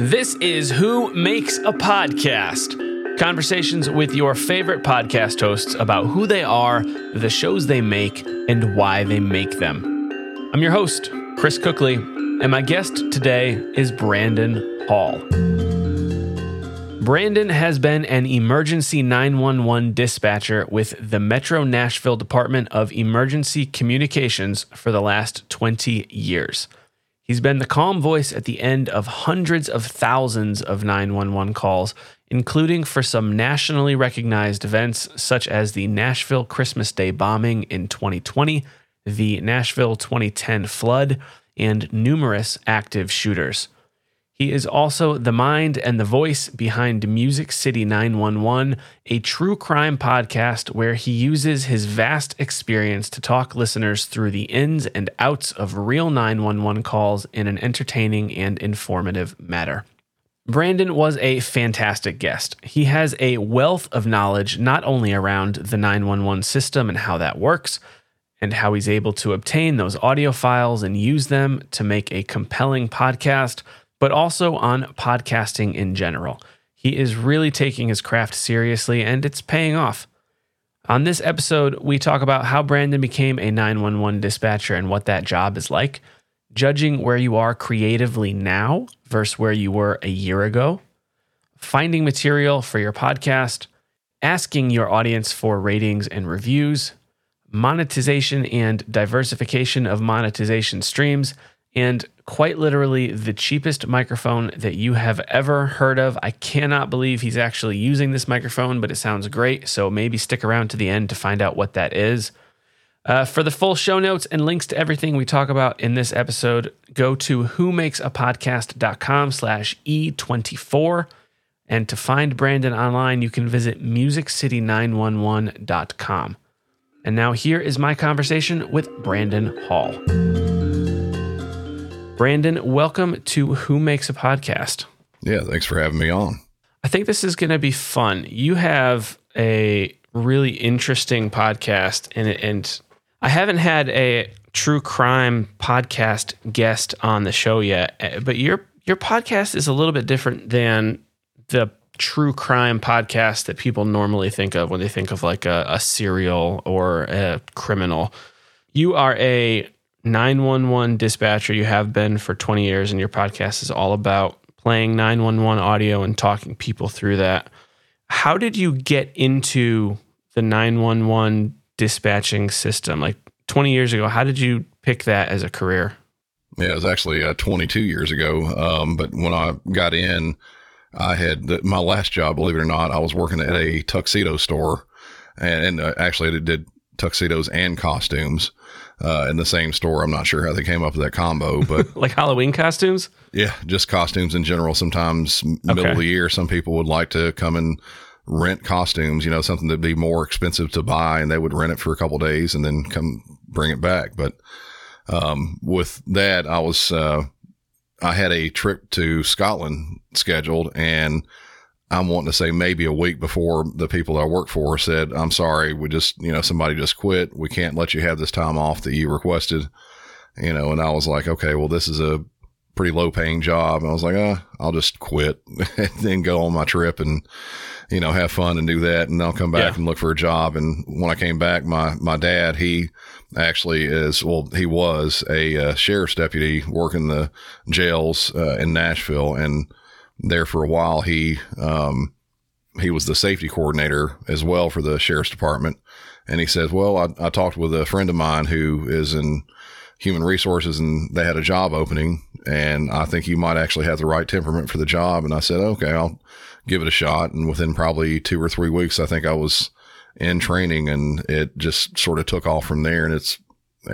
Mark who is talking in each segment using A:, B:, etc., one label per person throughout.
A: This is Who Makes a Podcast. Conversations with your favorite podcast hosts about who they are, the shows they make, and why they make them. I'm your host, Chris Cookley, and my guest today is Brandon Hall. Brandon has been an emergency 911 dispatcher with the Metro Nashville Department of Emergency Communications for the last 20 years. He's been the calm voice at the end of hundreds of thousands of 911 calls, including for some nationally recognized events such as the Nashville Christmas Day bombing in 2020, the Nashville 2010 flood, and numerous active shooters. He is also the mind and the voice behind Music City 911, a true crime podcast where he uses his vast experience to talk listeners through the ins and outs of real 911 calls in an entertaining and informative manner. Brandon was a fantastic guest. He has a wealth of knowledge not only around the 911 system and how that works, and how he's able to obtain those audio files and use them to make a compelling podcast but also on podcasting in general. He is really taking his craft seriously and it's paying off. On this episode, we talk about how Brandon became a 911 dispatcher and what that job is like, judging where you are creatively now versus where you were a year ago, finding material for your podcast, asking your audience for ratings and reviews, monetization and diversification of monetization streams, and quite literally the cheapest microphone that you have ever heard of. I cannot believe he's actually using this microphone, but it sounds great. So maybe stick around to the end to find out what that is. Uh, for the full show notes and links to everything we talk about in this episode, go to whomakesapodcast.com slash E24. And to find Brandon online, you can visit musiccity911.com. And now here is my conversation with Brandon Hall. Brandon, welcome to Who Makes a Podcast.
B: Yeah, thanks for having me on.
A: I think this is going to be fun. You have a really interesting podcast, and and I haven't had a true crime podcast guest on the show yet, but your your podcast is a little bit different than the true crime podcast that people normally think of when they think of like a, a serial or a criminal. You are a 911 dispatcher you have been for 20 years, and your podcast is all about playing 911 audio and talking people through that. How did you get into the 911 dispatching system? Like 20 years ago, how did you pick that as a career?
B: Yeah, it was actually uh, 22 years ago. Um, but when I got in, I had the, my last job, believe it or not, I was working at a tuxedo store and, and uh, actually I did tuxedos and costumes uh, in the same store. I'm not sure how they came up with that combo, but
A: like Halloween costumes.
B: Yeah, just costumes in general. Sometimes middle okay. of the year, some people would like to come and rent costumes. You know, something that'd be more expensive to buy, and they would rent it for a couple days and then come bring it back. But um, with that, I was uh, I had a trip to Scotland scheduled, and I'm wanting to say maybe a week before the people that I work for said, I'm sorry, we just, you know, somebody just quit. We can't let you have this time off that you requested, you know, and I was like, okay, well, this is a pretty low paying job. And I was like, uh, I'll just quit and then go on my trip and, you know, have fun and do that. And I'll come back yeah. and look for a job. And when I came back, my, my dad, he actually is, well, he was a uh, sheriff's deputy working the jails uh, in Nashville. And, there for a while. He um, he was the safety coordinator as well for the sheriff's department. And he says, "Well, I, I talked with a friend of mine who is in human resources, and they had a job opening, and I think you might actually have the right temperament for the job." And I said, "Okay, I'll give it a shot." And within probably two or three weeks, I think I was in training, and it just sort of took off from there. And it's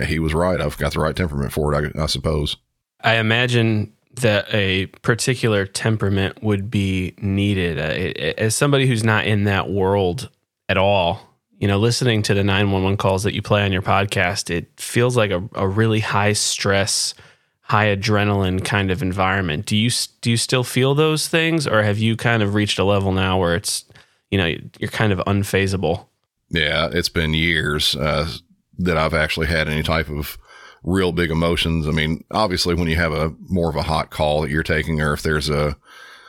B: he was right. I've got the right temperament for it, I, I suppose.
A: I imagine that a particular temperament would be needed. Uh, as somebody who's not in that world at all, you know, listening to the 911 calls that you play on your podcast, it feels like a, a really high stress, high adrenaline kind of environment. Do you do you still feel those things, or have you kind of reached a level now where it's, you know, you're kind of unfazable?
B: Yeah, it's been years uh, that I've actually had any type of real big emotions. I mean, obviously when you have a more of a hot call that you're taking, or if there's a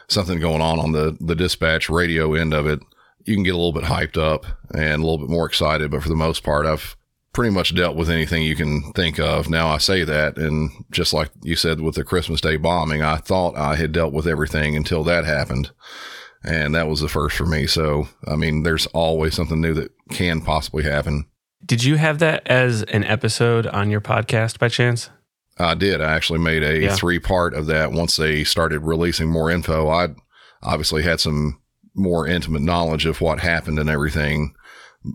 B: something going on on the the dispatch radio end of it, you can get a little bit hyped up and a little bit more excited. But for the most part, I've pretty much dealt with anything you can think of. Now I say that, and just like you said with the Christmas Day bombing, I thought I had dealt with everything until that happened. And that was the first for me. So, I mean, there's always something new that can possibly happen.
A: Did you have that as an episode on your podcast by chance?
B: I did. I actually made a yeah. three part of that once they started releasing more info. I obviously had some more intimate knowledge of what happened and everything,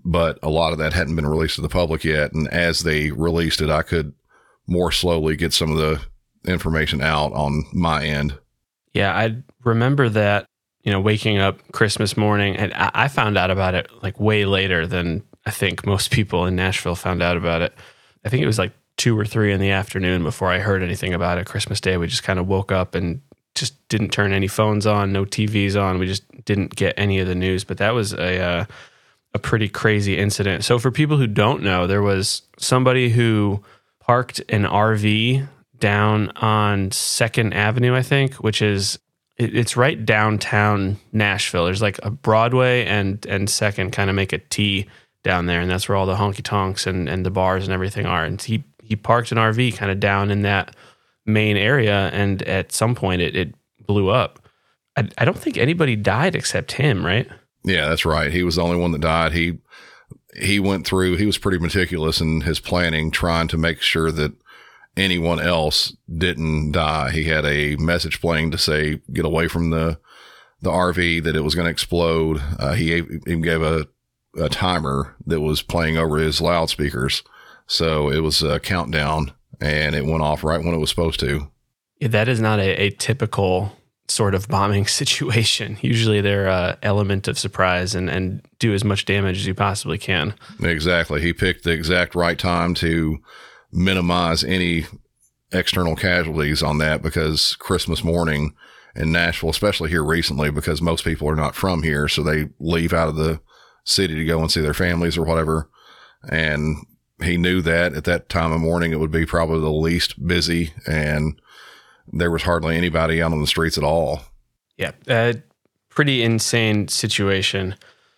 B: but a lot of that hadn't been released to the public yet. And as they released it, I could more slowly get some of the information out on my end.
A: Yeah, I remember that, you know, waking up Christmas morning and I found out about it like way later than I think most people in Nashville found out about it. I think it was like two or three in the afternoon before I heard anything about it. Christmas Day, we just kind of woke up and just didn't turn any phones on, no TVs on. We just didn't get any of the news. But that was a uh, a pretty crazy incident. So for people who don't know, there was somebody who parked an RV down on Second Avenue, I think, which is it's right downtown Nashville. There's like a Broadway and and Second kind of make a T down there, and that's where all the honky tonks and, and the bars and everything are. And he he parked an RV kind of down in that main area, and at some point it, it blew up. I, I don't think anybody died except him, right?
B: Yeah, that's right. He was the only one that died. He he went through. He was pretty meticulous in his planning, trying to make sure that anyone else didn't die. He had a message playing to say, "Get away from the the RV," that it was going to explode. Uh, he gave a a timer that was playing over his loudspeakers. So it was a countdown and it went off right when it was supposed to.
A: That is not a, a typical sort of bombing situation. Usually they're a element of surprise and, and do as much damage as you possibly can.
B: Exactly. He picked the exact right time to minimize any external casualties on that because Christmas morning in Nashville, especially here recently, because most people are not from here. So they leave out of the city to go and see their families or whatever. And he knew that at that time of morning, it would be probably the least busy and there was hardly anybody out on the streets at all.
A: Yeah. Uh, pretty insane situation.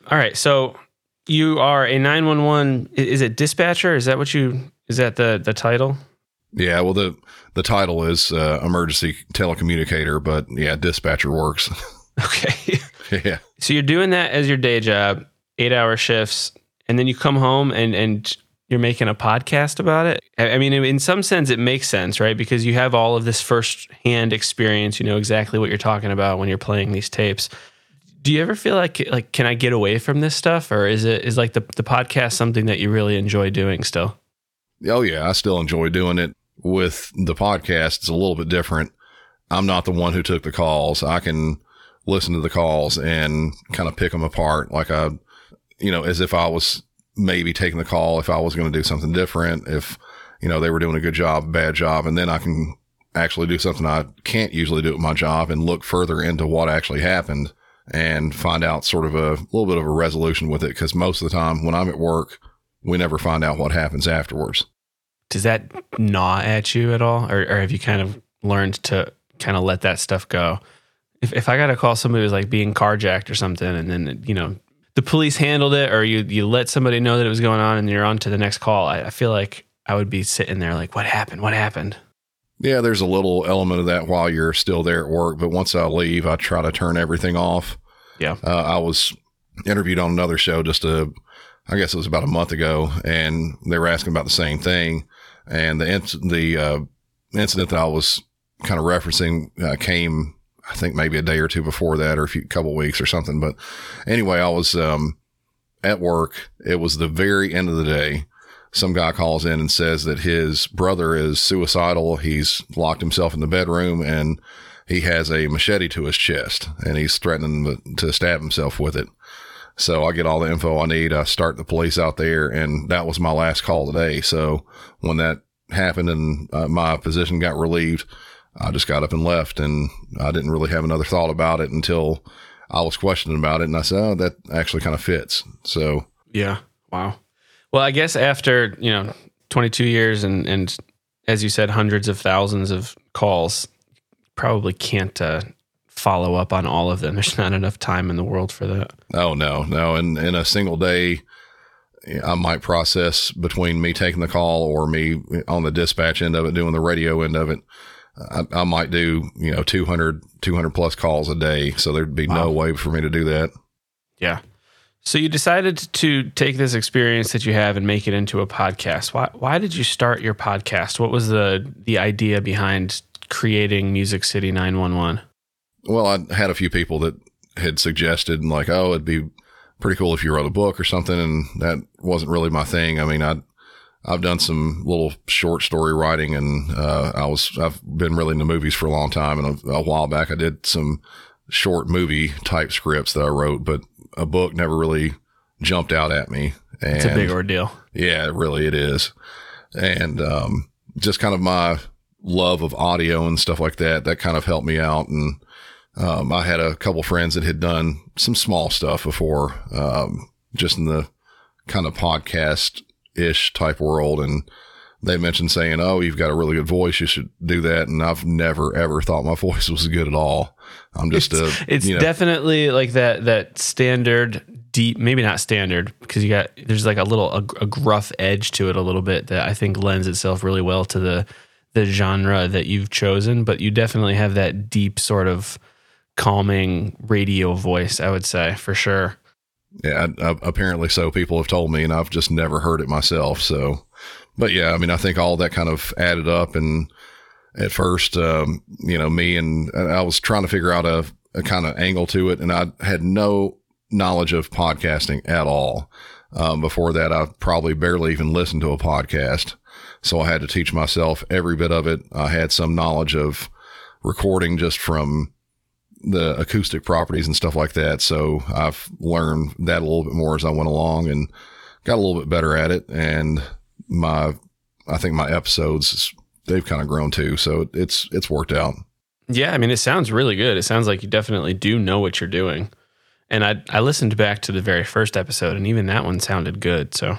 A: All right. So you are a 911. Is it dispatcher? Is that what you, is that the, the title?
B: Yeah. Well, the, the title is uh, emergency telecommunicator, but yeah, dispatcher works.
A: Okay.
B: yeah.
A: So you're doing that as your day job eight hour shifts, and then you come home and and you're making a podcast about it. I mean, in some sense, it makes sense, right? Because you have all of this first hand experience. You know exactly what you're talking about when you're playing these tapes. Do you ever feel like like can I get away from this stuff, or is it is like the the podcast something that you really enjoy doing still?
B: Oh yeah, I still enjoy doing it. With the podcast, it's a little bit different. I'm not the one who took the calls. I can listen to the calls and kind of pick them apart. Like I you know, as if I was maybe taking the call if I was going to do something different, if, you know, they were doing a good job, bad job, and then I can actually do something I can't usually do at my job and look further into what actually happened and find out sort of a little bit of a resolution with it. Cause most of the time when I'm at work, we never find out what happens afterwards.
A: Does that gnaw at you at all? Or, or have you kind of learned to kind of let that stuff go? If, if I got to call somebody who's like being carjacked or something and then, you know, the police handled it or you you let somebody know that it was going on and you're on to the next call, I, I feel like I would be sitting there like, what happened? What happened?
B: Yeah, there's a little element of that while you're still there at work, but once I leave, I try to turn everything off.
A: Yeah.
B: Uh, I was interviewed on another show just a, I guess it was about a month ago, and they were asking about the same thing. And the the uh, incident that I was kind of referencing uh, came I think maybe a day or two before that or a few couple weeks or something. But anyway, I was, um, at work. It was the very end of the day. Some guy calls in and says that his brother is suicidal. He's locked himself in the bedroom and he has a machete to his chest and he's threatening to stab himself with it. So I get all the info I need. I start the police out there and that was my last call today. So when that happened and uh, my position got relieved, I just got up and left and I didn't really have another thought about it until I was questioning about it. And I said, oh, that actually kind of fits. So,
A: yeah. Wow. Well, I guess after, you know, 22 years and, and as you said, hundreds of thousands of calls. Probably can't uh, follow up on all of them. There's not enough time in the world for that.
B: Oh no, no. And in a single day, I might process between me taking the call or me on the dispatch end of it, doing the radio end of it. I, I might do, you know, 200, 200 plus calls a day. So there'd be wow. no way for me to do that.
A: Yeah. So you decided to take this experience that you have and make it into a podcast. Why why did you start your podcast? What was the the idea behind creating Music City 911?
B: Well, I had a few people that had suggested like, oh, it'd be pretty cool if you wrote a book or something, and that wasn't really my thing. I mean, I I've done some little short story writing, and uh, I was I've been really into movies for a long time, and a, a while back I did some short movie type scripts that I wrote, but a book never really jumped out at me.
A: And it's a big ordeal.
B: Yeah, really it is. And um, just kind of my love of audio and stuff like that, that kind of helped me out. And um, I had a couple friends that had done some small stuff before, um, just in the kind of podcast ish type world. And they mentioned saying, Oh, you've got a really good voice. You should do that. And I've never, ever thought my voice was good at all. I'm just
A: it's,
B: a,
A: it's you know, definitely like that, that standard deep, maybe not standard because you got, there's like a little, a, a gruff edge to it a little bit that I think lends itself really well to the, the genre that you've chosen, but you definitely have that deep sort of calming radio voice, I would say for sure.
B: Yeah, apparently so. People have told me, and I've just never heard it myself. So, but yeah, I mean, I think all that kind of added up. And at first, um, you know, me and I was trying to figure out a, a kind of angle to it, and I had no knowledge of podcasting at all. Um, before that, I probably barely even listened to a podcast. So I had to teach myself every bit of it. I had some knowledge of recording just from the acoustic properties and stuff like that. So I've learned that a little bit more as I went along and got a little bit better at it. And my, I think my episodes, they've kind of grown too. So it's, it's worked out.
A: Yeah. I mean, it sounds really good. It sounds like you definitely do know what you're doing. And I, I listened back to the very first episode and even that one sounded good. So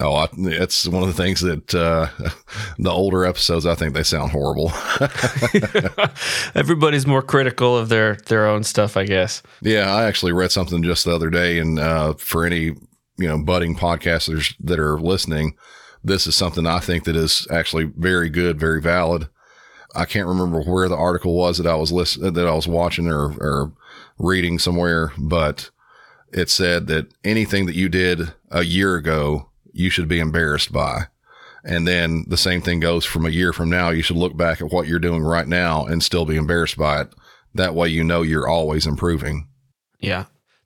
B: Oh, I, it's one of the things that uh, the older episodes, I think they sound horrible.
A: Everybody's more critical of their their own stuff, I guess.
B: Yeah, I actually read something just the other day, and uh, for any you know budding podcasters that are listening, this is something I think that is actually very good, very valid. I can't remember where the article was that I was listening, that I was watching or, or reading somewhere, but it said that anything that you did a year ago you should be embarrassed by. And then the same thing goes from a year from now. You should look back at what you're doing right now and still be embarrassed by it. That way, you know you're always improving.
A: Yeah.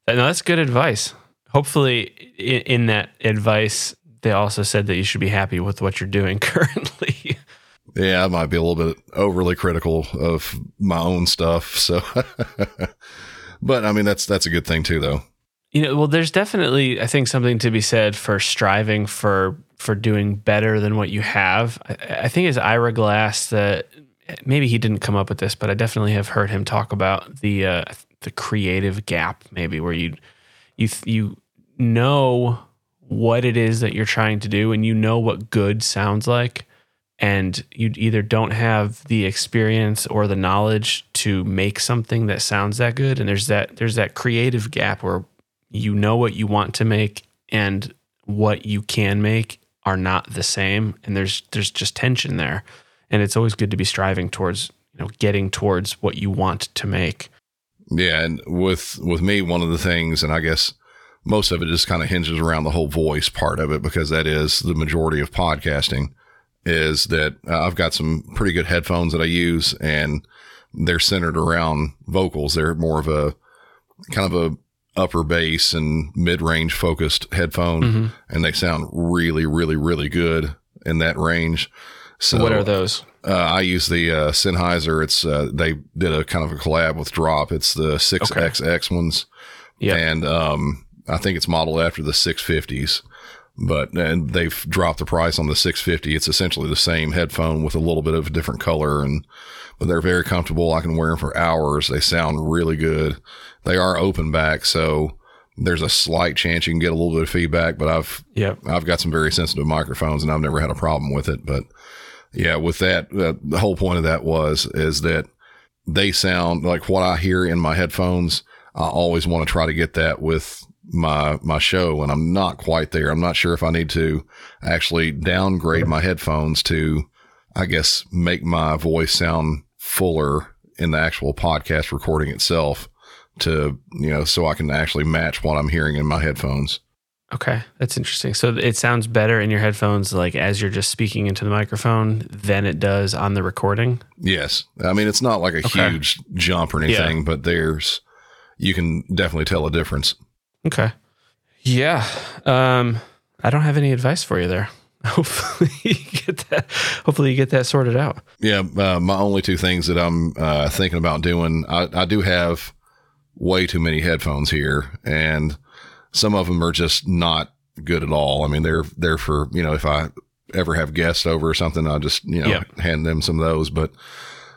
A: No, that's good advice. Hopefully, in, in that advice, they also said that you should be happy with what you're doing currently.
B: yeah, I might be a little bit overly critical of my own stuff. So, but I mean, that's, that's a good thing too, though.
A: You know, well, there's definitely, I think, something to be said for striving for for doing better than what you have. I, I think it's Ira Glass that maybe he didn't come up with this, but I definitely have heard him talk about the uh, the creative gap, maybe where you you you know what it is that you're trying to do, and you know what good sounds like, and you either don't have the experience or the knowledge to make something that sounds that good, and there's that there's that creative gap where you know what you want to make and what you can make are not the same. And there's there's just tension there. And it's always good to be striving towards you know getting towards what you want to make.
B: Yeah and with with me one of the things and i guess most of it just kind of hinges around the whole voice part of it because that is the majority of podcasting is that uh, i've got some pretty good headphones that i use and they're centered around vocals. They're more of a kind of a upper bass and mid range focused headphone, mm-hmm. and they sound really, really, really good in that range.
A: So, what are those?
B: Uh, I use the uh, Sennheiser. It's uh, they did a kind of a collab with Drop. It's the six XX ones, yeah, and um, I think it's modeled after the six fifties. But and they've dropped the price on the 650. It's essentially the same headphone with a little bit of a different color, and but they're very comfortable. I can wear them for hours. They sound really good. They are open back, so there's a slight chance you can get a little bit of feedback. But I've
A: yeah
B: I've got some very sensitive microphones, and I've never had a problem with it. But Yeah, with that, uh, the whole point of that was is that they sound like what I hear in my headphones. I always want to try to get that with my my show, and I'm not quite there. I'm not sure if I need to actually downgrade my headphones to, I guess, make my voice sound fuller in the actual podcast recording itself to you know so I can actually match what I'm hearing in my headphones.
A: Okay, that's interesting. So it sounds better in your headphones, like as you're just speaking into the microphone, than it does on the recording.
B: Yes, I mean it's not like a okay. huge jump or anything, yeah. but there's you can definitely tell a difference.
A: Okay, yeah. Um, I don't have any advice for you there. Hopefully you get that. Hopefully you get that sorted out.
B: Yeah, uh, my only two things that I'm uh, thinking about doing, I, I do have way too many headphones here, and some of them are just not good at all. I mean, they're they're for you know if I ever have guests over or something, I'll just you know hand them some of those. But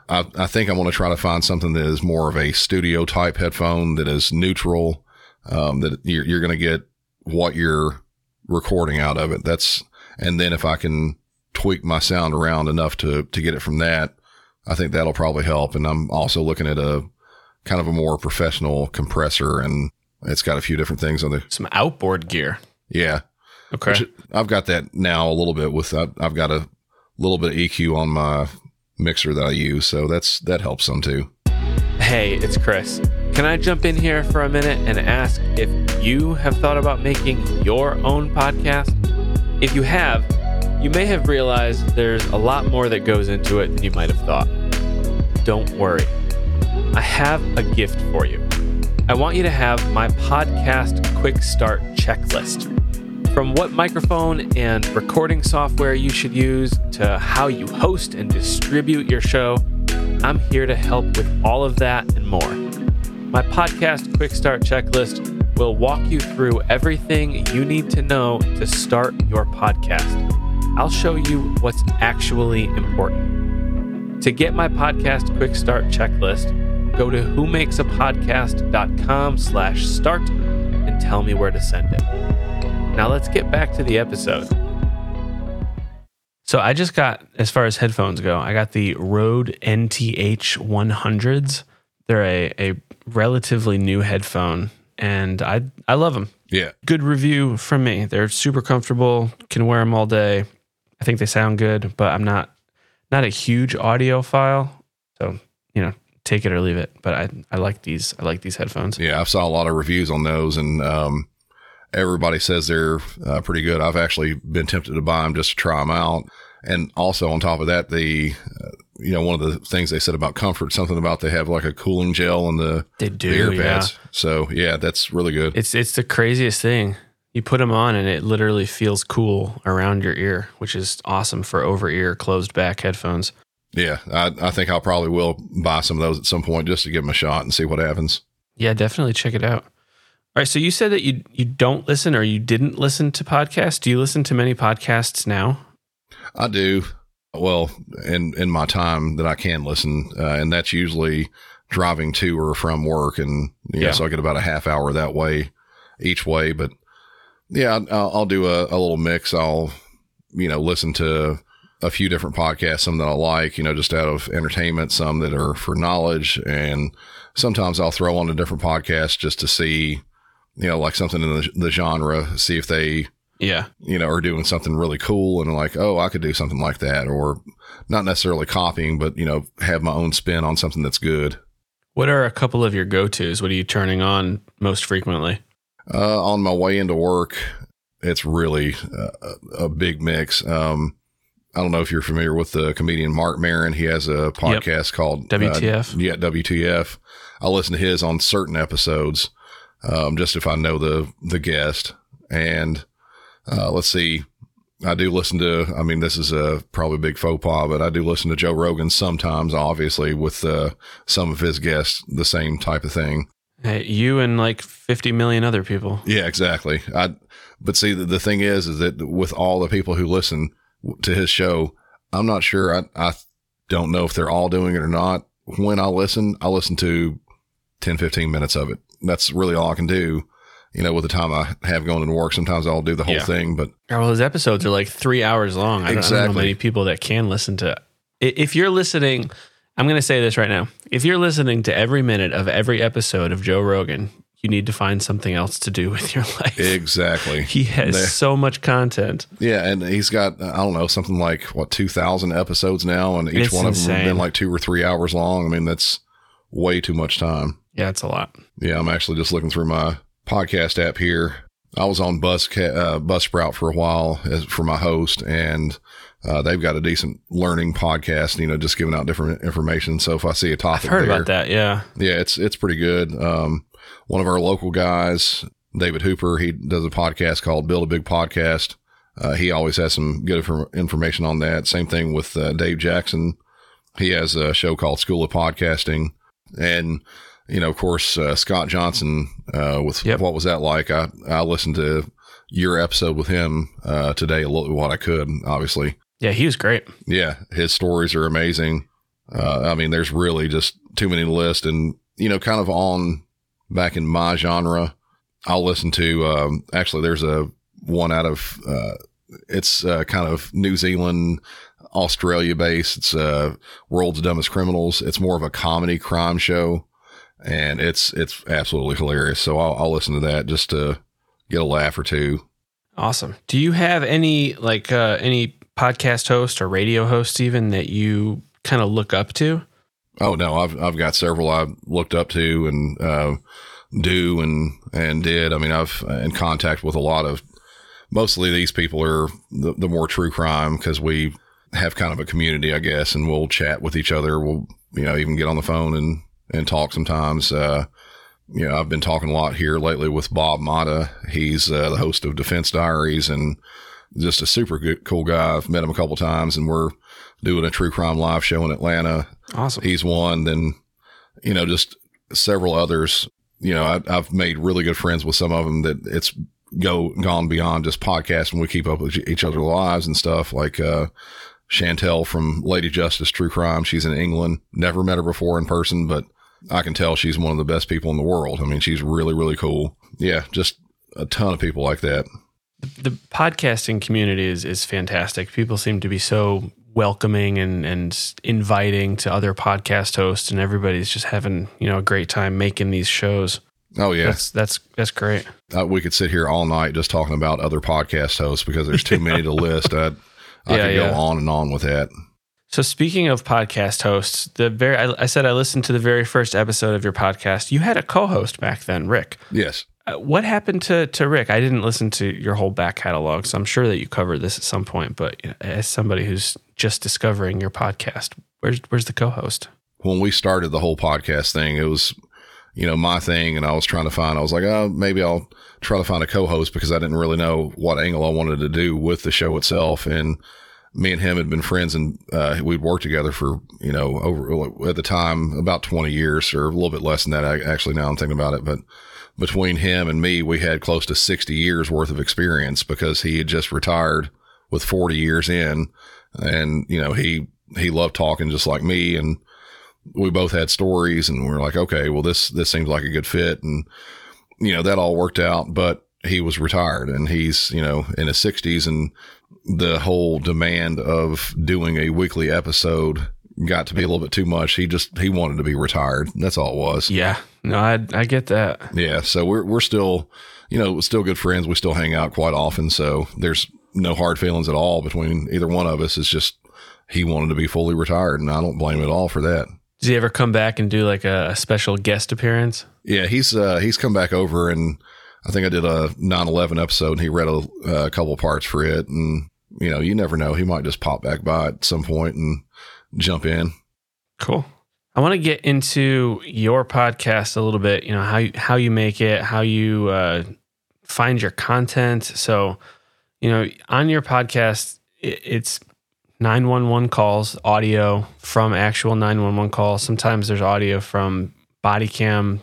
B: I, I think I want to try to find something that is more of a studio type headphone that is neutral, um, that you're, you're going to get what you're recording out of it. That's and then if I can tweak my sound around enough to to get it from that, I think that'll probably help. And I'm also looking at a kind of a more professional compressor and it's got a few different things on there.
A: Some outboard gear.
B: Yeah.
A: Okay. Which
B: I've got that now a little bit with I've got a little bit of EQ on my mixer that I use, so that's that helps some too.
A: Hey, it's Chris. Can I jump in here for a minute and ask if you have thought about making your own podcast? If you have, you may have realized there's a lot more that goes into it than you might have thought. Don't worry. I have a gift for you. I want you to have my podcast quick start checklist. From what microphone and recording software you should use to how you host and distribute your show, I'm here to help with all of that and more. My podcast quick start checklist will walk you through everything you need to know to start your podcast. I'll show you what's actually important. To get my podcast quick start checklist, go to whomakesapodcast.com slash start and tell me where to send it. Now let's get back to the episode. So I just got, as far as headphones go, I got the Rode NTH 100s. They're a, a relatively new headphone and I I love them.
B: Yeah.
A: Good review from me. They're super comfortable, can wear them all day. I think they sound good, but I'm not not a huge audiophile. So, you know, take it or leave it. But I I like these I like these headphones.
B: Yeah, I've saw a lot of reviews on those, and um, everybody says they're uh, pretty good. I've actually been tempted to buy them just to try them out. And also on top of that, the uh, you know one of the things they said about comfort, something about they have like a cooling gel in the
A: they do
B: the
A: Yeah.
B: So yeah, that's really good.
A: It's it's the craziest thing. You put them on and it literally feels cool around your ear, which is awesome for over ear closed back headphones.
B: Yeah, I, I think I'll probably will buy some of those at some point just to give them a shot and see what happens.
A: Yeah, definitely check it out. All right, so you said that you you don't listen or you didn't listen to podcasts. Do you listen to many podcasts now?
B: I do. Well, in in my time that I can listen, uh, and that's usually driving to or from work, and you know, yeah. so I get about a half hour that way each way. But yeah, I'll, I'll do a, a little mix. I'll you know listen to a few different podcasts, some that I like, you know, just out of entertainment, some that are for knowledge. And sometimes I'll throw on a different podcast just to see, you know, like something in the, the genre, see if they,
A: yeah,
B: you know, are doing something really cool and like, oh, I could do something like that, or not necessarily copying, but, you know, have my own spin on something that's good.
A: What are a couple of your go tos? What are you turning on most frequently?
B: Uh, on my way into work, it's really a, a big mix. Um, I don't know if you're familiar with the comedian Marc Maron. He has a podcast yep. called
A: WTF.
B: Uh, yeah, WTF. I listen to his on certain episodes, um, just if I know the the guest. And uh, let's see, I do listen to. I mean, this is a probably a big faux pas, but I do listen to Joe Rogan sometimes. Obviously, with uh, some of his guests, the same type of thing.
A: Hey, you and like 50 million other people.
B: Yeah, exactly. I. But see, the, the thing is, is that with all the people who listen to his show. I'm not sure. I, I don't know if they're all doing it or not. When I listen, I listen to 10, 15 minutes of it. That's really all I can do. you know, with the time I have going to work, sometimes I'll do the whole
A: Yeah.
B: thing. But
A: Oh, well, his episodes are like three hours long. I don't, I don't know
B: Exactly.
A: many people that can listen to. If you're listening, I'm going to say this right now. If you're listening to every minute of every episode of Joe Rogan, you need to find something else to do with your life.
B: exactly.
A: he has
B: There-
A: so much content.
B: Yeah, and he's got I don't know something like what two thousand episodes now, and each
A: It's
B: one of them have been like two or three hours long. I mean, that's way too much time.
A: Yeah, it's a lot.
B: Yeah, I'm actually just looking through my podcast app here. I was on Bus uh, Buzzsprout for a while as for my host, and uh, they've got a decent learning podcast. You know, just giving out different information. So if I see a
A: I've
B: topic,
A: heard
B: there,
A: about that. Yeah.
B: yeah, it's it's pretty good. Um, one of our local guys, David Hooper, he does a podcast called Build a Big Podcast. Uh, he always has some good infor- information on that. Same thing with uh, Dave Jackson. He has a show called School of Podcasting, and you know, of course, uh, Scott Johnson uh, with
A: Yep.
B: what was that like? I I listened to your episode with him uh, today a little what I could, obviously.
A: Yeah, he was great.
B: Yeah, his stories are amazing. Uh, I mean, there's really just too many to list, and you know, kind of on back in my genre, I'll listen to. Um, actually, there's a one out of uh, it's uh, kind of New Zealand, Australia based. It's uh, World's Dumbest Criminals. It's more of a comedy crime show, and it's it's absolutely hilarious. So I'll, I'll listen to that just to get a laugh or two.
A: Awesome. Do you have any like uh, any podcast host or radio host even that you kind of look up to?
B: Oh no, I've I've got several I've looked up to and uh, do and and did. I mean, I've uh, in contact with a lot of. Mostly these people are the, the more true crime because we have kind of a community, I guess, and we'll chat with each other. We'll you know even get on the phone and and talk sometimes. Uh, you know, I've been talking a lot here lately with Bob Motta. He's uh, the host of Defense Diaries and just a super good, cool guy. I've met him a couple times, and we're doing a true crime live show in Atlanta
A: Awesome.
B: he's one. Then, you know, just several others. You know, I, I've made really good friends with some of them that it's go gone beyond just podcasting. We keep up with each other's lives and stuff. Like uh, Chantel from Lady Justice True Crime. She's in England. Never met her before in person, but I can tell she's one of the best people in the world. I mean, she's really, really cool. Yeah, just a ton of people like that.
A: the podcasting community is is fantastic. People seem to be so welcoming and and inviting to other podcast hosts, and everybody's just having you know a great time making these shows.
B: Oh yeah,
A: That's that's that's great.
B: uh, we could sit here all night just talking about other podcast hosts because there's too many to list. I, I
A: Yeah,
B: could
A: yeah.
B: go on and on with that.
A: So speaking of podcast hosts, the very I, I said I listened to the very first episode of your podcast. You had a co-host back then, Rick.
B: Yes.
A: Uh, what happened to to Rick? I didn't listen to your whole back catalog, so I'm sure that you covered this at some point. But you know, as somebody who's just discovering your podcast, where's where's the co-host?
B: when we started the whole podcast thing, it was, you know, my thing. And I was trying to find, I was like, oh, maybe I'll try to find a co host because I didn't really know what angle I wanted to do with the show itself. And me and him had been friends and uh, we'd worked together for, you know, over at the time about 20 years or a little bit less than that. Actually, now I'm thinking about it. But between him and me, we had close to 60 years worth of experience because he had just retired with 40 years in. And, you know, he, he loved talking just like me. And, we both had stories and we are like, okay, well, this, this seems like a good fit. And, you know, that all worked out, but he was retired and he's, you know, in his sixties and the whole demand of doing a weekly episode got to be a little bit too much. He just, he wanted to be retired. That's all it was.
A: Yeah, no, I I get that.
B: Yeah. So we're, we're still, you know, still good friends. We still hang out quite often. So there's no hard feelings at all between either one of us. It's just, he wanted to be fully retired and I don't blame him at all for that.
A: Does he ever come back and do like a, special guest appearance?
B: Yeah, he's uh, he's come back over, and I think I did a 9/11 episode, and he read a, a couple parts for it, and you know, you never know, he might just pop back by at some point and jump in.
A: Cool. I want to get into your podcast a little bit. You know how you, how you make it, how you uh, find your content. So, you know, on your podcast, it, it's 911 calls, audio from actual 911 calls. Sometimes there's audio from body cam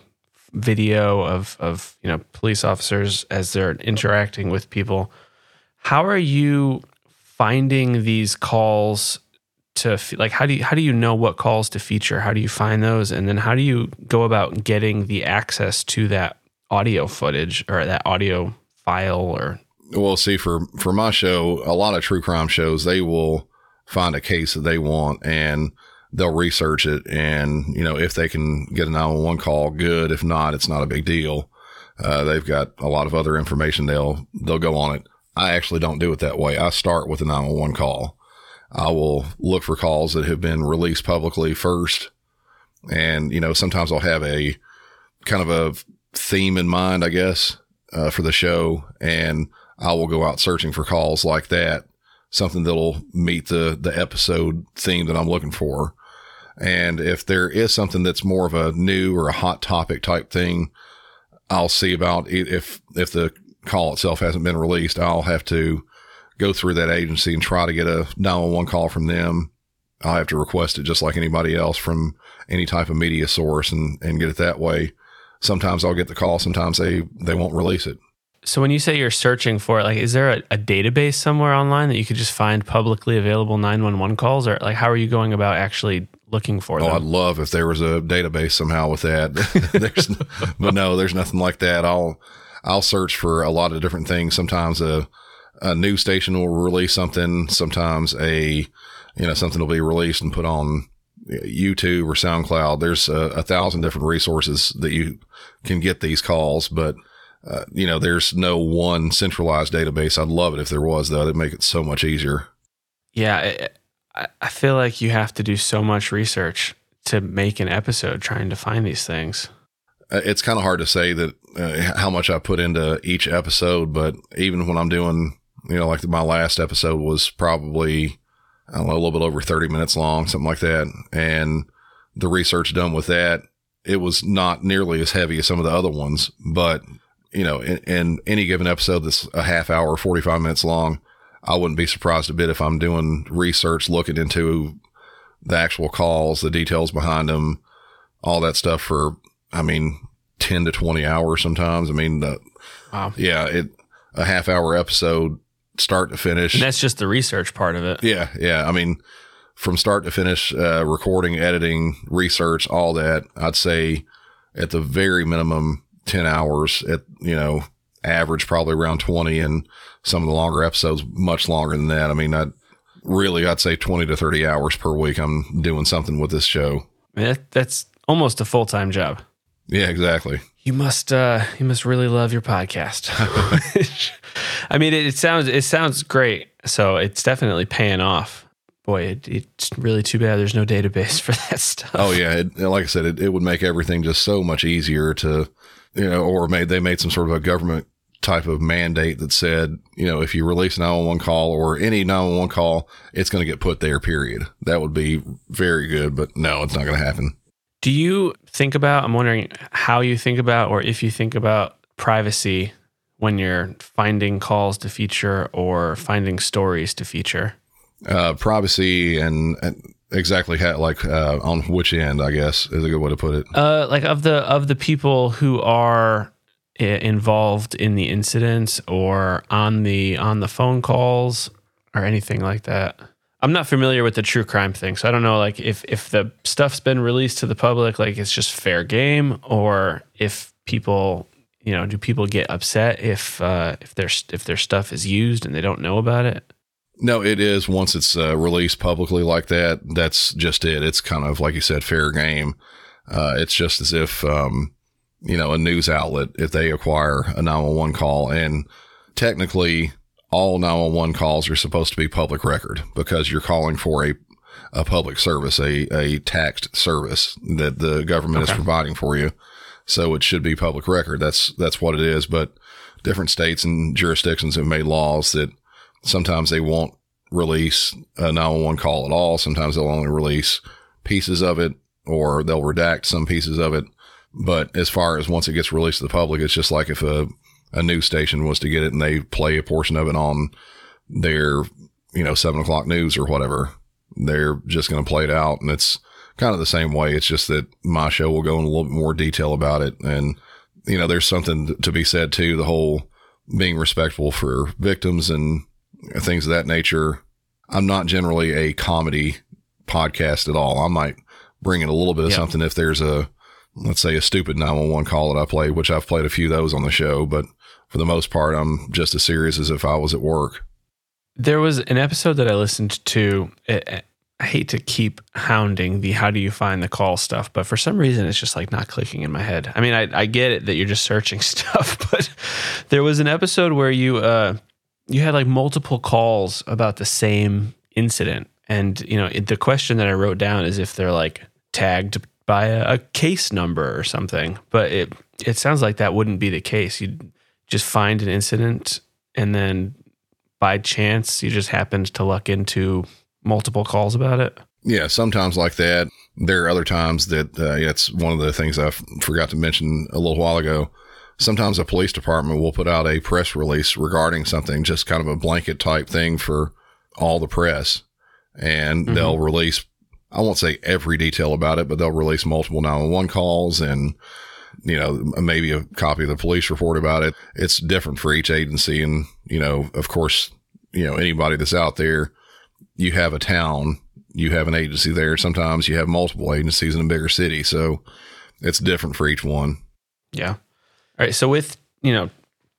A: video of of you know police officers as they're interacting with people. How are you finding these calls to like how do you how do you know what calls to feature? How do you find those? And then how do you go about getting the access to that audio footage or that audio file or?
B: Well see for for my show a lot of true crime shows they will find a case that they want and they'll research it and you know if they can get a 911 call good. If not it's not a big deal. Uh, they've got a lot of other information. They'll they'll go on it i actually don't do it that way. I start with a 911 call. I will look for calls that have been released publicly first. And you know sometimes i'll have a kind of a theme in mind i guess uh, for the show. And i will go out searching for calls like that something that'll meet the the episode theme that i'm looking for. And if there is something that's more of a new or a hot topic type thing, I'll see about if if the call itself hasn't been released. I'll have to go through that agency and try to get a 911 call from them. I'll have to request it just like anybody else from any type of media source and, and get it that way. Sometimes I'll get the call. Sometimes they, they won't release it.
A: So when you say you're searching for it, like, is there a, a, database somewhere online that you could just find publicly available 911 calls or like, how are you going about actually looking for
B: oh,
A: them?
B: Oh, I'd love if there was a database somehow with that. there's, no, but no, there's nothing like that. I'll, I'll search for a lot of different things. Sometimes a, a news station will release something. Sometimes a, you know, something will be released and put on YouTube or SoundCloud. There's a, a thousand different resources that you can get these calls, but uh, you know, there's no one centralized database. I'd love it if there was, though. It'd make it so much easier.
A: Yeah, I, I feel like you have to do so much research to make an episode trying to find these things.
B: Uh, it's kind of hard to say that uh, how much I put into each episode, but even when I'm doing, you know, like my last episode was probably I don't know, a little bit over 30 minutes long, something like that, and the research done with that, it was not nearly as heavy as some of the other ones, but you know, in, in, any given episode that's a half hour, 45 minutes long, I wouldn't be surprised a bit if I'm doing research, looking into the actual calls, the details behind them, all that stuff for, I mean, 10 to 20 hours sometimes. I mean, the, wow. yeah, it, a half hour episode, start to finish.
A: And that's just the research part of it.
B: Yeah. Yeah. I mean, from start to finish, uh, recording, editing, research, all that, I'd say at the very minimum, 10 hours at, you know, average probably around 20 and some of the longer episodes much longer than that. I mean, I really, I'd say 20 to 30 hours per week. I'm doing something with this show.
A: That, that's almost a full-time job.
B: Yeah, exactly.
A: You must, uh, you must really love your podcast. I mean, it, it sounds, it sounds great. So it's definitely paying off boy, it, it's really too bad there's no database for that stuff.
B: Oh yeah, it, like I said, it, it would make everything just so much easier to you know, or made they made some sort of a government type of mandate that said, you know, if you release a 911 call or any 911 call, it's going to get put there, period. That would be very good, but no, it's not going to happen.
A: Do you think about, I'm wondering how you think about, or if you think about privacy when you're finding calls to feature or finding stories to feature?
B: Uh, privacy and, and exactly how like uh, on which end i guess is a good way to put it
A: uh like of the of the people who are involved in the incidents or on the on the phone calls or anything like that i'm not familiar with the true crime thing so i don't know like if if the stuff's been released to the public like it's just fair game or if people you know do people get upset if uh if their if their stuff is used and they don't know about it
B: no, it is. Once it's uh, released publicly like that, that's just it. It's kind of like you said, fair game. Uh, it's just as if, um, you know, a news outlet, if they acquire a 911 call and technically all 911 calls are supposed to be public record because you're calling for a, a public service, a, a taxed service that the government okay. is providing for you. So it should be public record. That's, that's what it is. But different states and jurisdictions have made laws that Sometimes they won't release a 911 call at all. Sometimes they'll only release pieces of it or they'll redact some pieces of it. But as far as once it gets released to the public, it's just like if a, a news station was to get it and they play a portion of it on their, you know, seven o'clock news or whatever, they're just going to play it out. And it's kind of the same way. It's just that my show will go in a little bit more detail about it. And, you know, there's something to be said too, the whole being respectful for victims and things of that nature. I'm not generally a comedy podcast at all. I might bring in a little bit of yep. something if there's a let's say a stupid 911 call that I play, which I've played a few of those on the show, but for the most part, I'm just as serious as if I was at work.
A: There was an episode that I listened to. I hate to keep hounding the how do you find the call stuff, but for some reason it's just like not clicking in my head. I mean, I, I get it that you're just searching stuff, but there was an episode where you uh you had like multiple calls about the same incident, and you know the question that I wrote down is if they're like tagged by a, a case number or something, but it it sounds like that wouldn't be the case. You just find an incident and then by chance you just happened to luck into multiple calls about it?
B: Yeah, sometimes like that. There are other times that uh, it's one of the things I forgot to mention a little while ago. Sometimes a police department will put out a press release regarding something, just kind of a blanket type thing for all the press. And mm-hmm. they'll release, I won't say every detail about it, but they'll release multiple 911 calls and, you know, maybe a copy of the police report about it. It's different for each agency. And, you know, of course, you know, anybody that's out there, you have a town, you have an agency there. Sometimes you have multiple agencies in a bigger city. So it's different for each one.
A: Yeah. All right. So with, you know,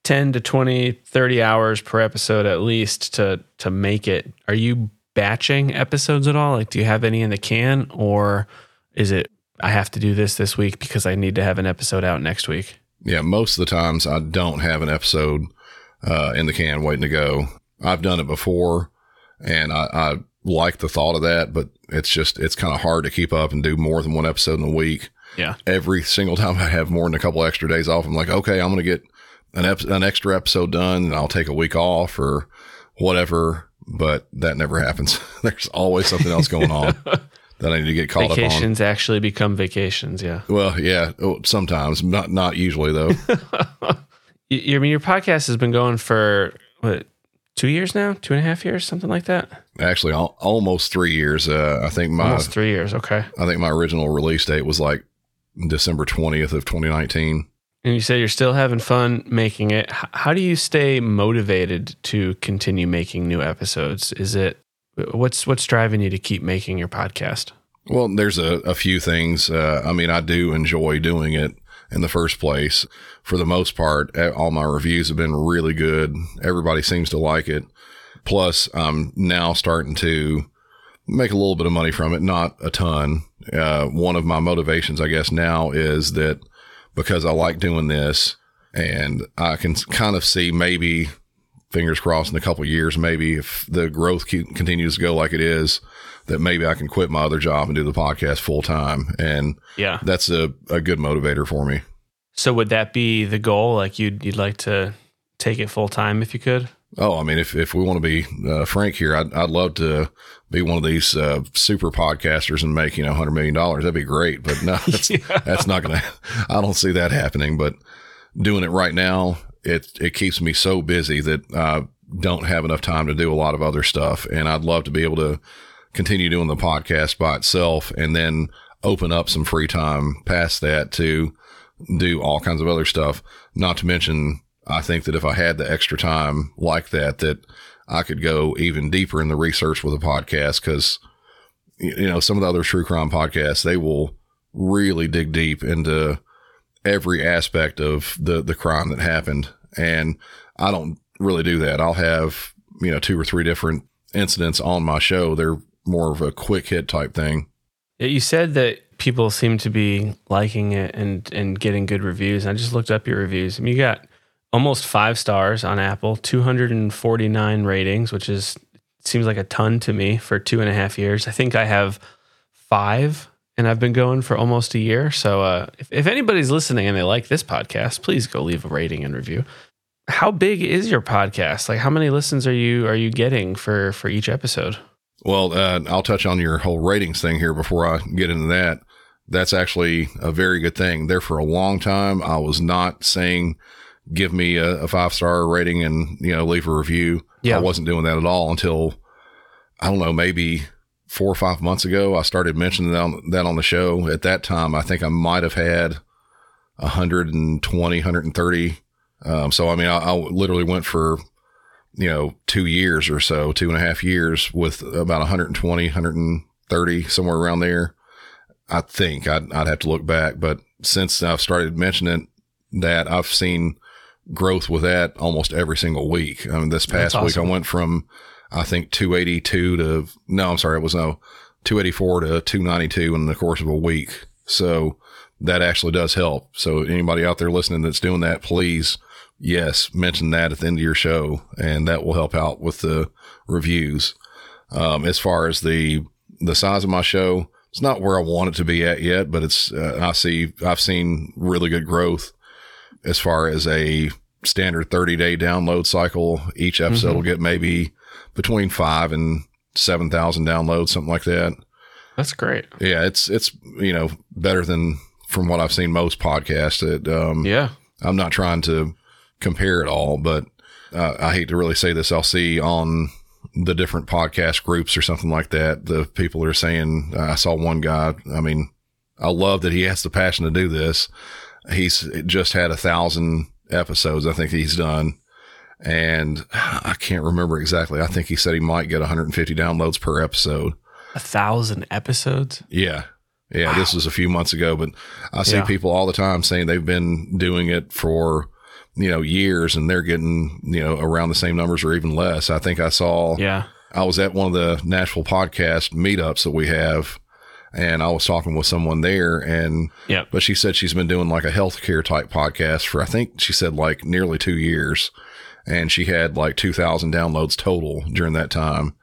A: 10 to 20, 30 hours per episode at least to to make it, are you batching episodes at all? Like do you have any in the can or is it I have to do this this week because I need to have an episode out next week?
B: Yeah, most of the times I don't have an episode uh, in the can waiting to go. I've done it before and I, I like the thought of that, but it's just, it's kind of hard to keep up and do more than one episode in a week.
A: Yeah.
B: Every single time I have more than a couple extra days off, I'm like, okay, I'm going to get an, ep- an extra episode done and I'll take a week off or whatever. But that never happens. There's always something else going on that I need to get caught
A: vacations
B: up on.
A: Vacations actually become vacations. Yeah.
B: Well, yeah, oh, sometimes not, not usually though.
A: you, I mean, your podcast has been going for what, two years now, two and a half years, something like that.
B: Actually, al- almost three years. Uh, I think my
A: almost three years. Okay.
B: I think my original release date was like December twentieth of twenty nineteen.
A: And you say you're still having fun making it. How do you stay motivated to continue making new episodes? Is it what's what's driving you to keep making your podcast?
B: Well, there's a, a few things. Uh, I mean, I do enjoy doing it in the first place. For the most part, all my reviews have been really good. Everybody seems to like it. Plus, I'm now starting to make a little bit of money from it, not a ton. Uh, one of my motivations, I guess, now is that because I like doing this and I can kind of see maybe fingers crossed in a couple years, maybe if the growth continues to go like it is, that maybe I can quit my other job and do the podcast full time. And
A: yeah,
B: that's a, a good motivator for me.
A: So would that be the goal? Like you'd, you'd like to take it full time if you could?
B: Oh, I mean, if, if we want to be uh, frank here, I'd, I'd love to be one of these uh, super podcasters and make, you know, $100 million. That'd be great. But no, that's, yeah. that's not going to, I don't see that happening. But doing it right now, it, it keeps me so busy that I don't have enough time to do a lot of other stuff. And I'd love to be able to continue doing the podcast by itself and then open up some free time past that to do all kinds of other stuff. Not to mention, I think that if I had the extra time like that, that I could go even deeper in the research with a podcast because, you know, some of the other true crime podcasts, they will really dig deep into every aspect of the, the crime that happened. And I don't really do that. I'll have, you know, two or three different incidents on my show. They're more of a quick hit type thing.
A: You said that people seem to be liking it and and getting good reviews. I just looked up your reviews. I mean, you got almost five stars on Apple, 249 ratings, which is seems like a ton to me for two and a half years. I think I have five and I've been going for almost a year. So uh, if, if anybody's listening and they like this podcast, please go leave a rating and review. How big is your podcast? Like how many listens are you are you getting for for each episode?
B: Well, uh, I'll touch on your whole ratings thing here before I get into that. That's actually a very good thing. There for a long time, I was not saying give me a, a five star rating and you know leave a review. Yeah. I wasn't doing that at all until I don't know maybe four or five months ago. I started mentioning that on, that on the show. At that time, I think I might have had 120, 130. Um, so I mean, I, I literally went for you know, two years or so, two and a half years with about 120, 130, somewhere around there. I think I'd, I'd have to look back, but since I've started mentioning that, I've seen growth with that almost every single week. I mean, this past awesome. week I went from, I think 282 to, no, I'm sorry, it was no 284 to 292 in the course of a week. So that actually does help. So anybody out there listening that's doing that, please, yes, mention that at the end of your show and that will help out with the reviews. Um, as far as the, the size of my show, it's not where I want it to be at yet, but it's, uh, I see, I've seen really good growth as far as a standard 30 day download cycle. Each episode mm-hmm. will get maybe between five and 7,000 downloads, something like that.
A: That's great.
B: Yeah. It's, it's, you know, better than from what I've seen most podcasts. It, um,
A: yeah.
B: I'm not trying to compare it all, but uh, I hate to really say this. I'll see on the different podcast groups or something like that. The people are saying, I saw one guy. I mean, I love that he has the passion to do this. He's just had a thousand episodes. I think he's done. And I can't remember exactly. I think he said he might get 150 downloads per episode.
A: A thousand episodes?
B: Yeah. Yeah. Wow. This was a few months ago, but I see yeah. people all the time saying they've been doing it for, you know, years and they're getting, you know, around the same numbers or even less. I think I saw,
A: yeah,
B: I was at one of the Nashville podcast meetups that we have and I was talking with someone there and
A: yeah,
B: but she said she's been doing like a healthcare type podcast for I think she said like nearly two years, and she had like two thousand downloads total during that time,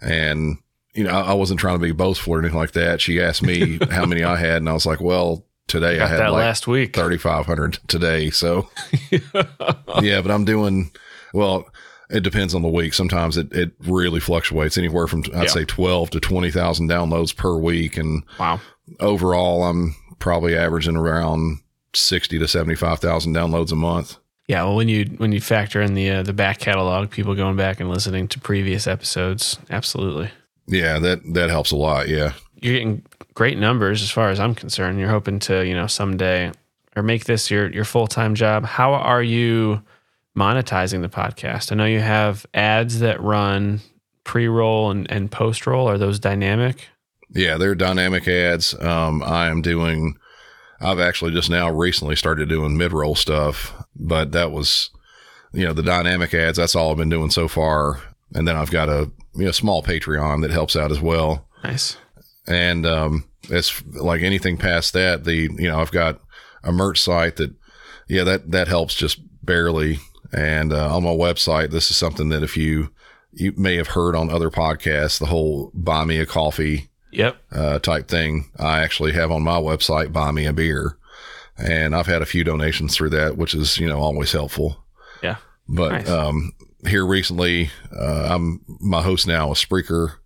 B: and you know I, I, wasn't trying to be boastful or anything like that. She asked me how many I had, and I was like, well. Today I had like
A: last week
B: 3,500 today. So yeah, but I'm doing, well, it depends on the week. Sometimes it, it really fluctuates anywhere from, I'd yeah. say 12 to 20,000 downloads per week. And
A: wow,
B: overall, I'm probably averaging around 60 to 75,000 downloads a month.
A: Yeah. Well, when you, when you factor in the, uh, the back catalog, people going back and listening to previous episodes, absolutely.
B: Yeah. That, that helps a lot. Yeah.
A: You're getting great numbers as far as I'm concerned. You're hoping to, you know, someday or make this your, your full-time job. How are you, monetizing the podcast? I know you have ads that run pre roll and, and post roll. Are those dynamic?
B: Yeah, they're dynamic ads. Um, I am doing, I've actually just now recently started doing mid roll stuff, but that was, you know, the dynamic ads. That's all I've been doing so far. And then I've got a you know, small Patreon that helps out as well.
A: Nice.
B: And um, it's like anything past that, the you know I've got a merch site that, yeah, that that helps just barely. And uh, on my website, this is something that if you you may have heard on other podcasts, the whole buy me a coffee
A: yep
B: uh, type thing. I actually have on my website buy me a beer, and I've had a few donations through that, which is you know always helpful.
A: Yeah,
B: but nice. um, here recently, uh, I'm my host now is Spreaker,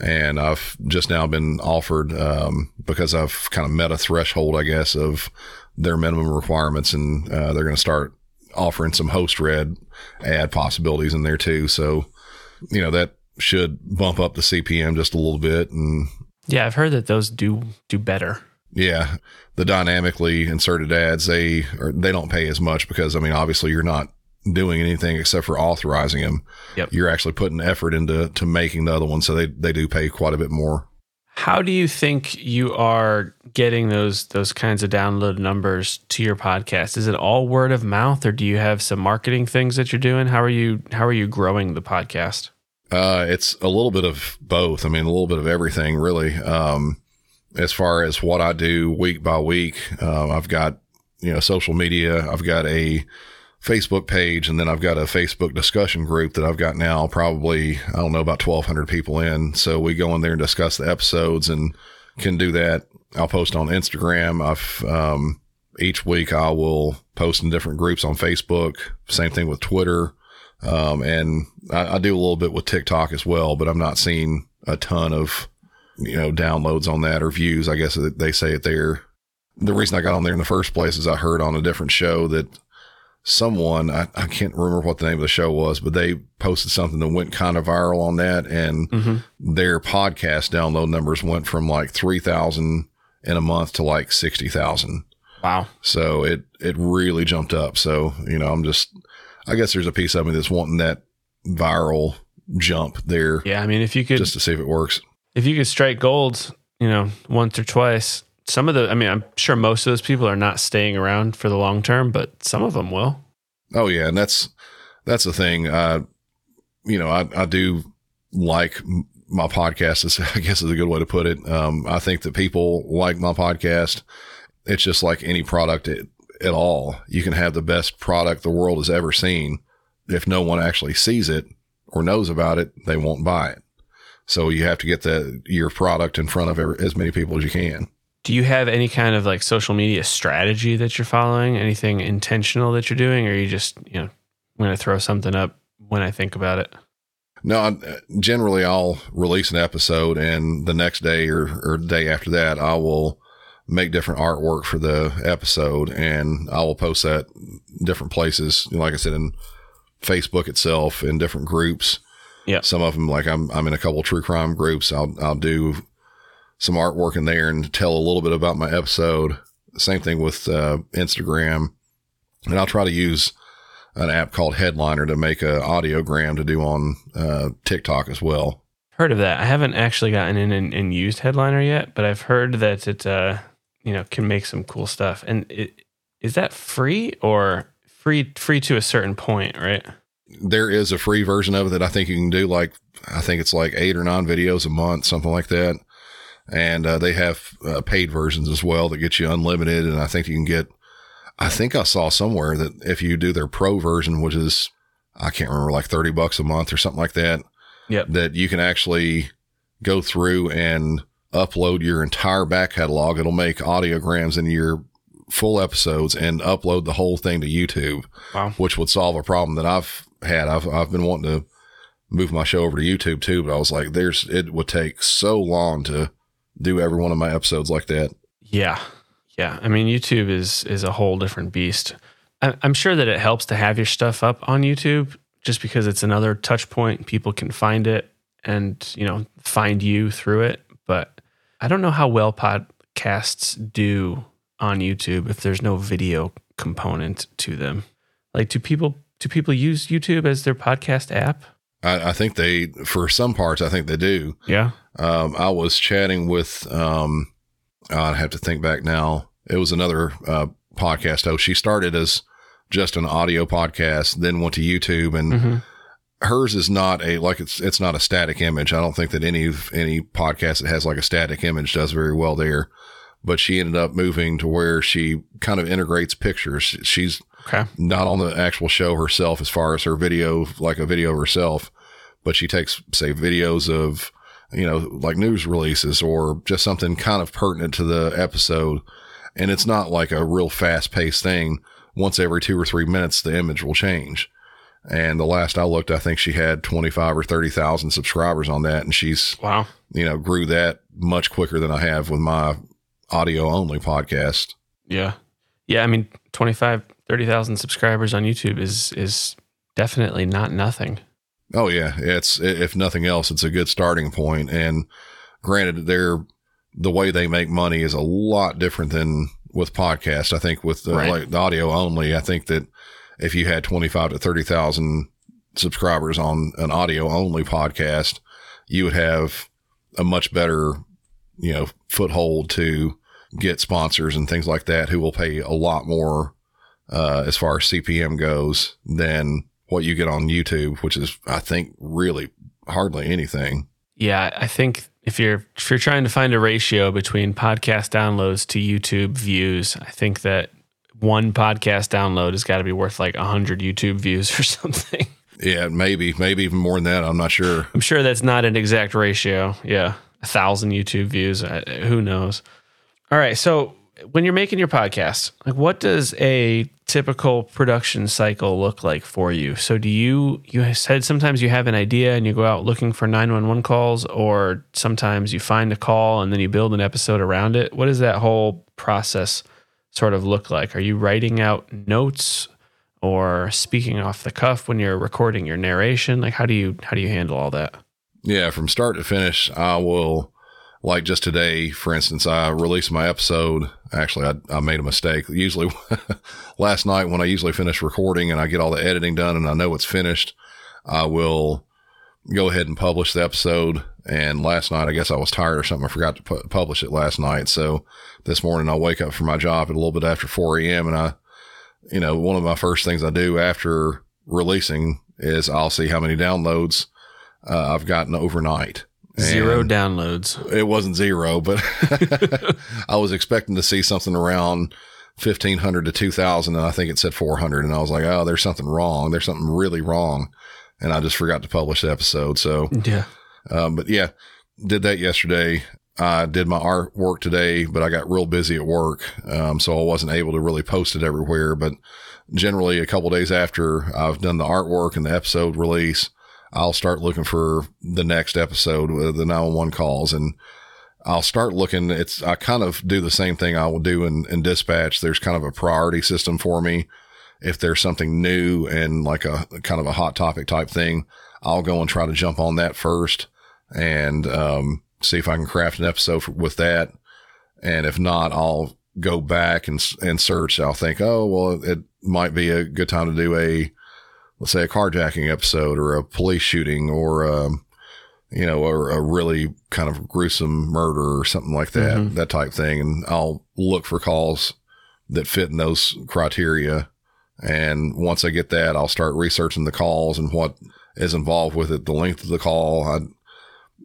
B: and I've just now been offered um, because I've kind of met a threshold, I guess, of their minimum requirements, and uh, they're going to start offering some host read ad possibilities in there too. So, you know, that should bump up the CPM just a little bit. And
A: yeah, I've heard that those do do better.
B: Yeah, the dynamically inserted ads they or they don't pay as much because I mean obviously you're not doing anything except for authorizing them.
A: Yep.
B: You're actually putting effort into to making the other one, so they they do pay quite a bit more.
A: How do you think you are getting those those kinds of download numbers to your podcast? Is it all word of mouth, or do you have some marketing things that you're doing? How are you How are you growing the podcast?
B: Uh, it's a little bit of both. I mean, a little bit of everything, really. Um, as far as what I do week by week, uh, I've got you know social media. I've got a Facebook page, and then I've got a Facebook discussion group that I've got now probably, I don't know, about 1,200 people in. So we go in there and discuss the episodes and can do that. I'll post on Instagram. I've, um, each week I will post in different groups on Facebook. Same thing with Twitter. Um, and I, I do a little bit with TikTok as well, but I'm not seeing a ton of, you know, downloads on that or views. I guess they say it there. The reason I got on there in the first place is I heard on a different show that someone I, I can't remember what the name of the show was, but they posted something that went kind of viral on that, and mm-hmm. their podcast download numbers went from like three thousand in a month to like sixty thousand.
A: Wow!
B: So it it really jumped up. So you know, I'm just I guess there's a piece of me that's wanting that viral jump there.
A: Yeah, I mean, if you could
B: just to see if it works.
A: If you could strike gold, you know, once or twice, some of the, I mean, I'm sure most of those people are not staying around for the long term, but some of them will.
B: Oh yeah, and that's that's the thing. Uh, you know, I, I do like my podcast. Is I guess is a good way to put it. Um, I think that people like my podcast. It's just like any product at, at all. You can have the best product the world has ever seen. If no one actually sees it or knows about it, they won't buy it. So you have to get the your product in front of every, as many people as you can.
A: Do you have any kind of like social media strategy that you're following? Anything intentional that you're doing, or you just you know I'm going to throw something up when I think about it?
B: No, I, uh, generally I'll release an episode, and the next day or or day after that, I will make different artwork for the episode, and I will post that different places. Like I said, in Facebook itself, in different groups.
A: Yeah.
B: Some of them, like I'm, I'm in a couple true crime groups. I'll, I'll do some artwork in there and tell a little bit about my episode. Same thing with uh, Instagram, and I'll try to use an app called Headliner to make a audiogram to do on uh, TikTok as well.
A: Heard of that? I haven't actually gotten in and, and used Headliner yet, but I've heard that it, uh, you know, can make some cool stuff. And it, is that free or free? Free to a certain point, right?
B: There is a free version of it that I think you can do. Like I think it's like eight or nine videos a month, something like that and uh, they have uh, paid versions as well that get you unlimited. And I think you can get. I think I saw somewhere that if you do their pro version, which is I can't remember like thirty bucks a month or something like that,
A: yep.
B: that you can actually go through and upload your entire back catalog. It'll make audiograms in your full episodes and upload the whole thing to YouTube,
A: wow.
B: which would solve a problem that I've had. I've I've been wanting to move my show over to YouTube too, but I was like, there's it would take so long to do every one of my episodes like that.
A: Yeah. Yeah. I mean, YouTube is is a whole different beast. I'm sure that it helps to have your stuff up on YouTube just because it's another touch point. People can find it and, you know, find you through it. But I don't know how well podcasts do on YouTube if there's no video component to them. Like do people do people use YouTube as their podcast app?
B: I, I think they for some parts I think they do.
A: Yeah.
B: Um, I was chatting with, um, I have to think back now. It was another uh, podcast host. She started as just an audio podcast, then went to YouTube, and mm-hmm. hers is not a like it's it's not a static image. I don't think that any any podcast that has like a static image does very well there. But she ended up moving to where she kind of integrates pictures. She's
A: okay.
B: not on the actual show herself as far as her video, like a video of herself, but she takes say videos of you know, like news releases or just something kind of pertinent to the episode. And it's not like a real fast paced thing. Once every two or three minutes, the image will change. And the last I looked, I think she had 25 or 30,000 subscribers on that. And she's,
A: wow,
B: you know, grew that much quicker than I have with my audio only podcast.
A: Yeah. Yeah. I mean, 25, 30,000 subscribers on YouTube is, is definitely not nothing.
B: Oh yeah, it's if nothing else, it's a good starting point. And granted, they're the way they make money is a lot different than with podcasts. I think with the, right. like the audio only, I think that if you had twenty five to thirty thousand subscribers on an audio only podcast, you would have a much better, you know, foothold to get sponsors and things like that who will pay a lot more uh, as far as CPM goes than what you get on YouTube, which is, I think, really hardly anything.
A: Yeah, I think if you're if you're trying to find a ratio between podcast downloads to YouTube views, I think that one podcast download has got to be worth like hundred YouTube views or something.
B: Yeah, maybe, maybe even more than that. I'm not sure.
A: I'm sure that's not an exact ratio. Yeah, a thousand YouTube views. Who knows? All right, so when you're making your podcast, like what does a typical production cycle look like for you? So do you you said sometimes you have an idea and you go out looking for 911 calls or sometimes you find a call and then you build an episode around it. What does that whole process sort of look like? Are you writing out notes or speaking off the cuff when you're recording your narration? Like how do you how do you handle all that?
B: Yeah, from start to finish, I will like just today, for instance, I released my episode. Actually, I, I made a mistake. Usually, last night when I usually finish recording and I get all the editing done and I know it's finished, I will go ahead and publish the episode And last night, I guess I was tired or something. I forgot to pu- publish it last night. So this morning, I'll wake up for my job at a little bit after 4 a.m. And I, you know, one of my first things I do after releasing is I'll see how many downloads uh, I've gotten overnight.
A: Zero downloads.
B: It wasn't zero, but I was expecting to see something around 1500 to 2000 and I think it said 400 and I was like, "Oh, there's something wrong. There's something really wrong." And I just forgot to publish the episode. So,
A: Yeah.
B: um, but yeah, did that yesterday. I did my artwork today, but I got real busy at work. Um, so I wasn't able to really post it everywhere, but generally a couple days after I've done the artwork and the episode release, I'll start looking for the next episode with the 911 calls and I'll start looking. It's, I kind of do the same thing I will do in, in dispatch. There's kind of a priority system for me. If there's something new and like a kind of a hot topic type thing, I'll go and try to jump on that first and, um, see if I can craft an episode for, with that. And if not, I'll go back and, and search. I'll think, oh, well, it might be a good time to do a, let's say a carjacking episode or a police shooting or, um, you know, or a really kind of gruesome murder or something like that,
A: Mhm.
B: that type thing. And I'll look for calls that fit in those criteria. And once I get that, I'll start researching the calls and what is involved with it, the length of the call. I,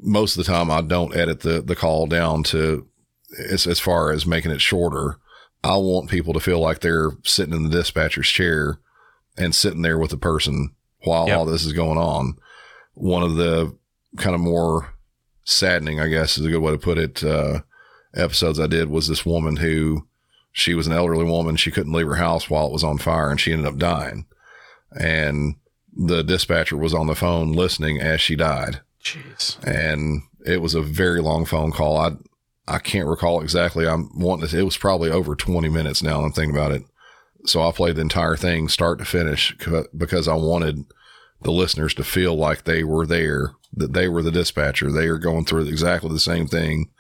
B: most of the time I don't edit the, the call down to as, as far as making it shorter. I want people to feel like they're sitting in the dispatcher's chair and sitting there with the person while
A: Yep.
B: all this is going on. One of the kind of more saddening, I guess is a good way to put it, uh, episodes I did was this woman who she was an elderly woman. She couldn't leave her house while it was on fire and she ended up dying. And the dispatcher was on the phone listening as she died
A: Jeez.
B: and it was a very long phone call. I I can't recall exactly. I'm wanting to. It was probably over 20 minutes now. I'm thinking about it. So I played the entire thing start to finish because I wanted the listeners to feel like they were there, that they were the dispatcher. They are going through exactly the same thing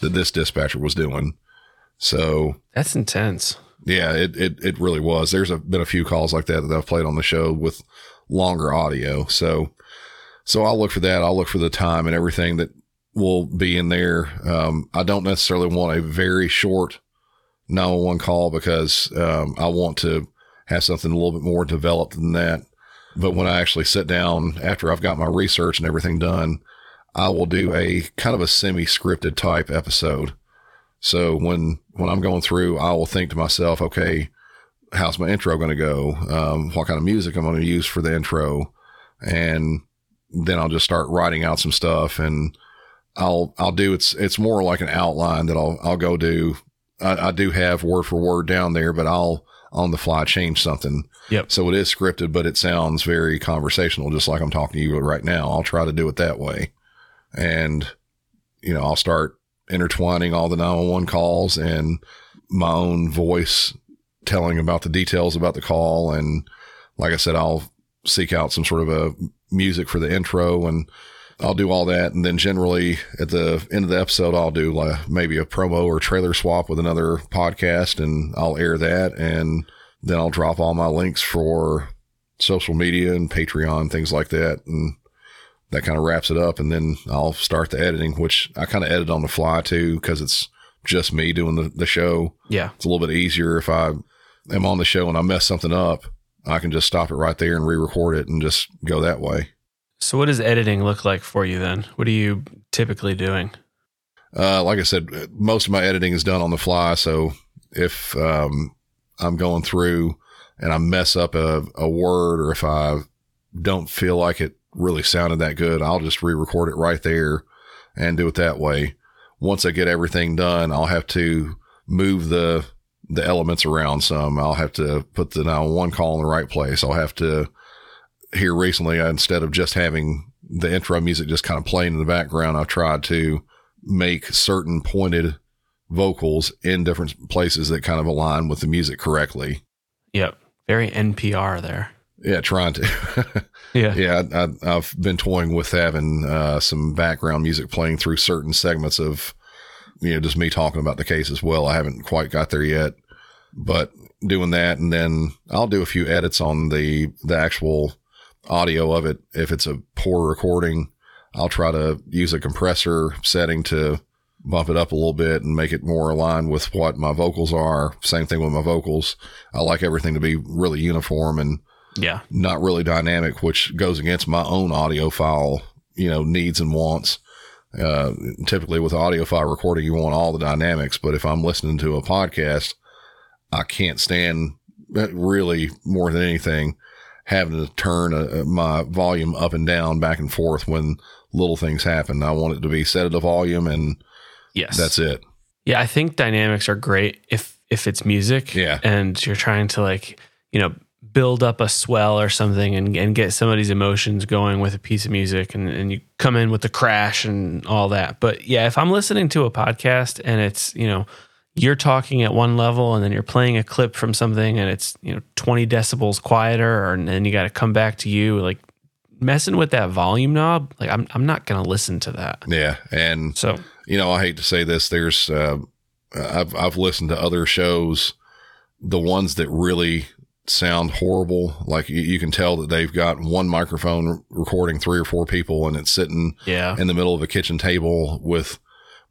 B: that this dispatcher was doing. So
A: That's intense.
B: yeah, it, it, it really was. There's a, been a few calls like that that I've played on the show with longer audio. So, so I'll look for that. I'll look for the time and everything that will be in there. Um, I don't necessarily want a very short 911 call because, um, I want to have something a little bit more developed than that. But when I actually sit down after I've got my research and everything done, I will do a kind of a semi scripted type episode. So when, when I'm going through, I will think to myself, okay, how's my intro going to go? Um, what kind of music I'm going to use for the intro? And then I'll just start writing out some stuff and I'll, I'll do, it's, it's more like an outline that I'll, I'll go do. I, I do have word for word down there, but I'll on the fly change something.
A: Yep.
B: So it is scripted, but it sounds very conversational, just like I'm talking to you right now. I'll try to do it that way. And, you know, I'll start intertwining all the 911 calls and my own voice telling about the details about the call. And like I said, I'll seek out some sort of a music for the intro and I'll do all that. And then generally at the end of the episode, I'll do like maybe a promo or trailer swap with another podcast and I'll air that. And then I'll drop all my links for social media and Patreon, things like that. And that kind of wraps it up. And then I'll start the editing, which I kind of edit on the fly too, because it's just me doing the, the show.
A: Yeah.
B: It's a little bit easier if I am on the show and I mess something up. I can just stop it right there and re-record it and just go that way.
A: So what does editing look like for you then? What are you typically doing?
B: Uh, like I said, most of my editing is done on the fly. So if um, I'm going through and I mess up a, a word or if I don't feel like it really sounded that good, I'll just re-record it right there and do it that way. Once I get everything done, I'll have to move the the elements around some. I'll have to put the 911 call in the right place. I'll have to here recently, I, instead of just having the intro music just kind of playing in the background, I've tried to make certain pointed vocals in different places that kind of align with the music correctly.
A: Yep. Very NPR there.
B: Yeah, trying to.
A: Yeah.
B: yeah, I, I, I've been toying with having uh, some background music playing through certain segments of, you know, just me talking about the case as well. I haven't quite got there yet, but doing that, and then I'll do a few edits on the the actual audio of it. If it's a poor recording, I'll try to use a compressor setting to bump it up a little bit and make it more aligned with what my vocals are. Same thing with my vocals. I like everything to be really uniform and
A: Yeah.
B: not really dynamic, which goes against my own audiophile, you know, needs and wants. Uh, typically with audiophile recording, you want all the dynamics, but if I'm listening to a podcast, I can't stand really more than anything having to turn uh my volume up and down, back and forth when little things happen. I want it to be set at a volume and
A: Yes.
B: that's it.
A: Yeah, I think dynamics are great if if it's music.
B: Yeah.
A: And you're trying to like, you know, build up a swell or something and, and get somebody's emotions going with a piece of music and, and you come in with the crash and all that. But yeah, if I'm listening to a podcast and it's, you know, you're talking at one level and then you're playing a clip from something and it's, you know, 20 decibels quieter or, and then you got to come back to you like messing with that volume knob, like I'm I'm not going to listen to that.
B: Yeah. And
A: So,
B: you know, I hate to say this. There's, uh, I've, I've listened to other shows, the ones that really sound horrible. Like you, you can tell that they've got one microphone recording three or four people and it's sitting
A: yeah.
B: in the middle of a kitchen table with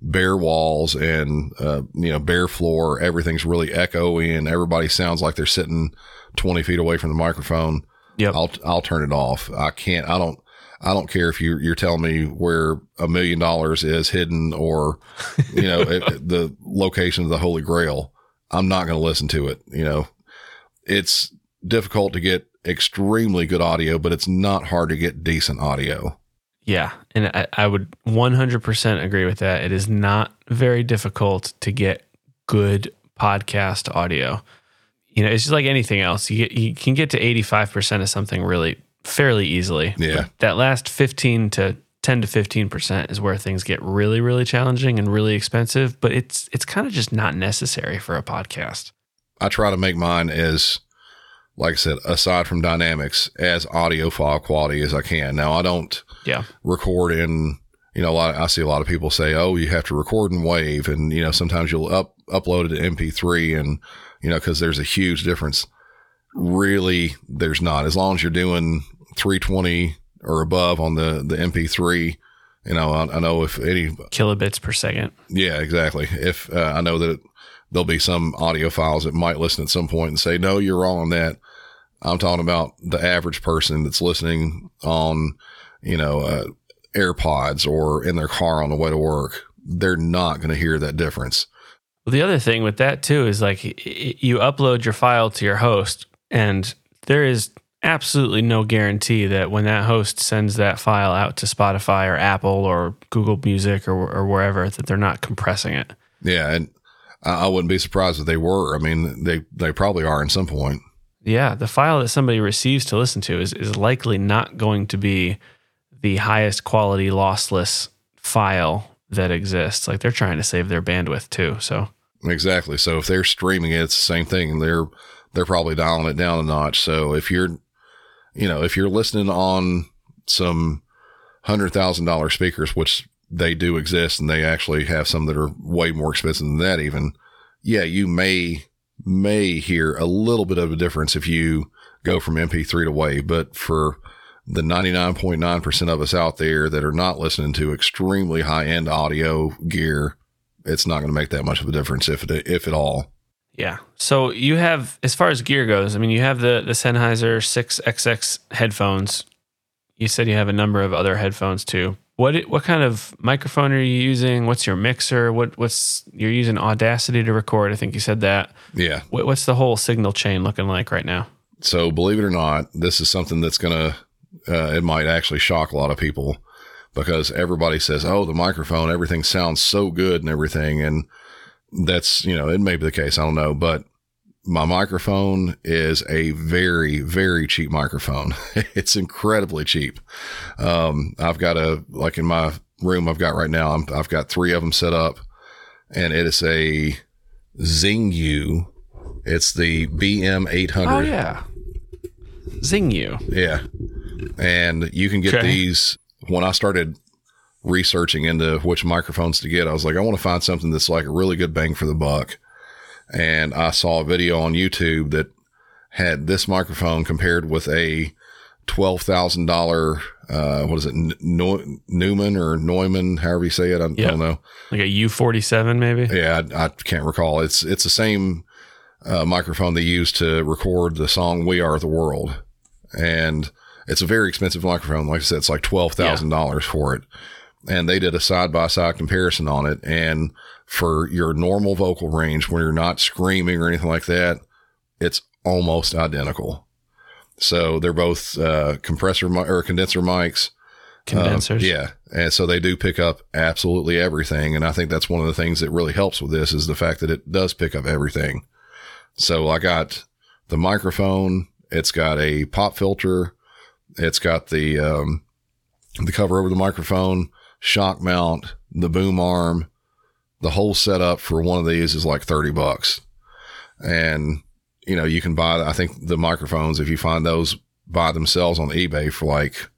B: bare walls and, uh, you know, bare floor. Everything's really echoey and everybody sounds like they're sitting 20 feet away from the microphone.
A: Yep.
B: I'll, I'll turn it off. I can't, I don't, I don't care if you're, you're telling me where a million dollars is hidden or, you know, it, the location of the Holy Grail. I'm not going to listen to it. You know, it's difficult to get extremely good audio, but it's not hard to get decent audio.
A: Yeah, and I, I would 100% agree with that. It is not very difficult to get good podcast audio. You know, it's just like anything else. You get, you can get to 85% of something really fairly easily.
B: Yeah.
A: That last 15 to 10 to 15% is where things get really really challenging and really expensive, but it's it's kind of just not necessary for a podcast.
B: I try to make mine as, like I said, aside from dynamics, as audiophile quality as I can. Now, I don't
A: Yeah.
B: record in, you know, a lot, I see a lot of people say, oh, you have to record in WAVE. And, you know, sometimes you'll up, upload it to MP3 and, you know, cause there's a huge difference. Really, there's not. As long as you're doing 320 or above on the, the MP3, you know, I, I know if any,
A: Kilobits per second.
B: yeah, exactly. If uh, I know that there'll be some audiophiles that might listen at some point and say, no, you're wrong on that. I'm talking about the average person that's listening on, you know, uh, AirPods or in their car on the way to work. They're not going to hear that difference.
A: Well, the other thing with that too is like you upload your file to your host, and there is absolutely no guarantee that when that host sends that file out to Spotify or Apple or Google Music or, or wherever, that they're not compressing it.
B: Yeah. And I, I wouldn't be surprised if they were. I mean, they, they probably are in some point.
A: Yeah, the file that somebody receives to listen to is, is likely not going to be the highest quality lossless file that exists. Like they're trying to save their bandwidth too. So
B: Exactly. So if they're streaming it, it's the same thing. They're they're probably dialing it down a notch. So if you're, you know, if you're listening on some hundred thousand dollar speakers, which they do exist, and they actually have some that are way more expensive than that, even, yeah, you may may hear a little bit of a difference if you go from MP3 to WAV, but for the 99.9% of us out there that are not listening to extremely high end audio gear, it's not going to make that much of a difference if it, if at all.
A: Yeah. So you have, as far as gear goes, I mean, you have the the Sennheiser 6XX headphones. You said you have a number of other headphones too. What what kind of microphone are you using? What's your mixer? What what's you're using Audacity to record? I think you said that.
B: Yeah.
A: What, what's the whole signal chain looking like right now?
B: So believe it or not, this is something that's going to, uh, it might actually shock a lot of people because everybody says, Oh, the microphone, everything sounds so good and everything. And that's, you know, it may be the case. I don't know, but my microphone is a very, very cheap microphone. it's incredibly cheap. Um, I've got a, like in my room I've got right now, I'm, I've got three of them set up and it is a Zingyou. It's the BM 800.
A: Oh yeah, Zingyou.
B: Yeah. And you can get
A: Okay.
B: these. When I started researching into which microphones to get, I was like, I want to find something that's like a really good bang for the buck. And I saw a video on YouTube that had this microphone compared with a twelve thousand dollar uh, what is it Newman or Neumann, however you say it. I don't know.
A: Like a U forty seven, maybe.
B: Yeah, I, I, can't recall. It's it's the same uh, microphone they use to record the song "We Are the World," and it's a very expensive microphone. Like I said, it's like twelve thousand yeah. dollars for it. And they did a side by side comparison on it, and for your normal vocal range, when you're not screaming or anything like that, it's almost identical. So they're both uh, compressor mi- or condenser mics.
A: Condensers.
B: Um, yeah. And so they do pick up absolutely everything. And I think that's one of the things that really helps with this is the fact that it does pick up everything. So I got the microphone. It's got a pop filter. It's got the, um, the cover over the microphone, shock mount, the boom arm, the whole setup for one of these is like 30 bucks. And you know, you can buy, I think the microphones, if you find those by themselves on eBay for like,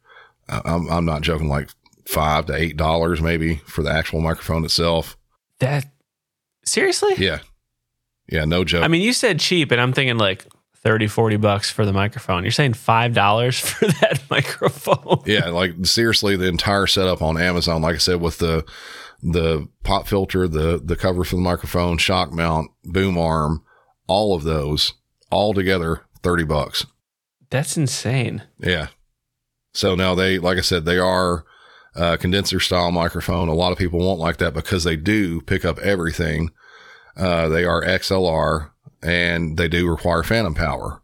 B: I'm, I'm not joking, like five to eight dollars maybe for the actual microphone itself.
A: That seriously?
B: Yeah. Yeah. No joke.
A: I mean, you said cheap and I'm thinking like 30, 40 bucks for the microphone. You're saying $5 for that microphone.
B: yeah. Like seriously, the entire setup on Amazon, like I said, with the, the pop filter, the, the cover for the microphone, shock mount, boom arm, all of those all together 30 bucks.
A: That's insane.
B: Yeah. So now they, like I said, they are a condenser style microphone. A lot of people won't like that because they do pick up everything. Uh, they are XLR and they do require phantom power.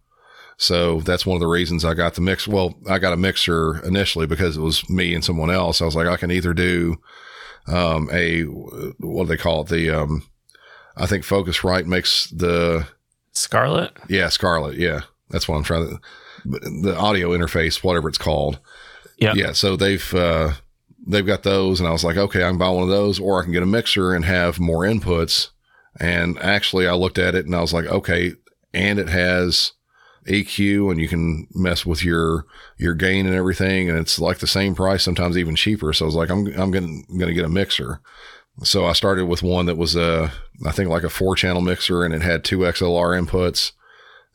B: So that's one of the reasons I got the mix. Well, I got a mixer initially because it was me and someone else. I was like, I can either do, um, a, what do they call it? The, um, I think Focusrite makes the
A: Scarlett.
B: Yeah, Scarlett. Yeah. That's what I'm trying to, the audio interface, whatever it's called.
A: Yeah.
B: Yeah. So they've, uh, they've got those and I was like, okay, I can buy one of those or I can get a mixer and have more inputs. And actually I looked at it and I was like, okay. And it has EQ and you can mess with your, your gain and everything. And it's like the same price, sometimes even cheaper. So I was like, I'm, I'm going to, get a mixer. So I started with one that was a, I think like a four channel mixer and it had two XLR inputs.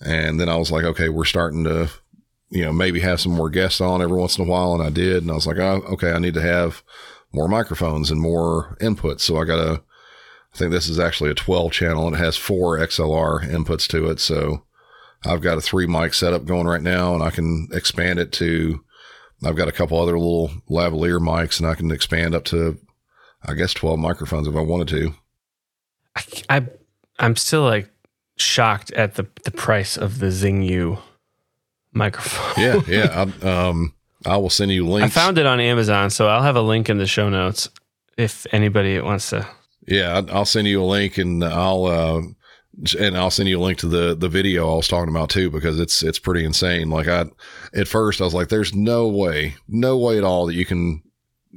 B: And then I was like, okay, we're starting to, you know, maybe have some more guests on every once in a while. And I did. And I was like, oh, okay, I need to have more microphones and more inputs. So I got a, I think this is actually a 12 channel and it has four XLR inputs to it. So I've got a three mic setup going right now and I can expand it to, I've got a couple other little lavalier mics and I can expand up to I guess 12 microphones if I wanted to.
A: I, I I'm still like shocked at the the price of the Zingyou microphone.
B: yeah, yeah. I, um, I will send you links.
A: I found it on Amazon, so I'll have a link in the show notes if anybody wants to.
B: Yeah, I'll send you a link, and I'll uh, and I'll send you a link to the the video I was talking about too because it's it's pretty insane. Like I, at first I was like, "There's no way, no way at all that you can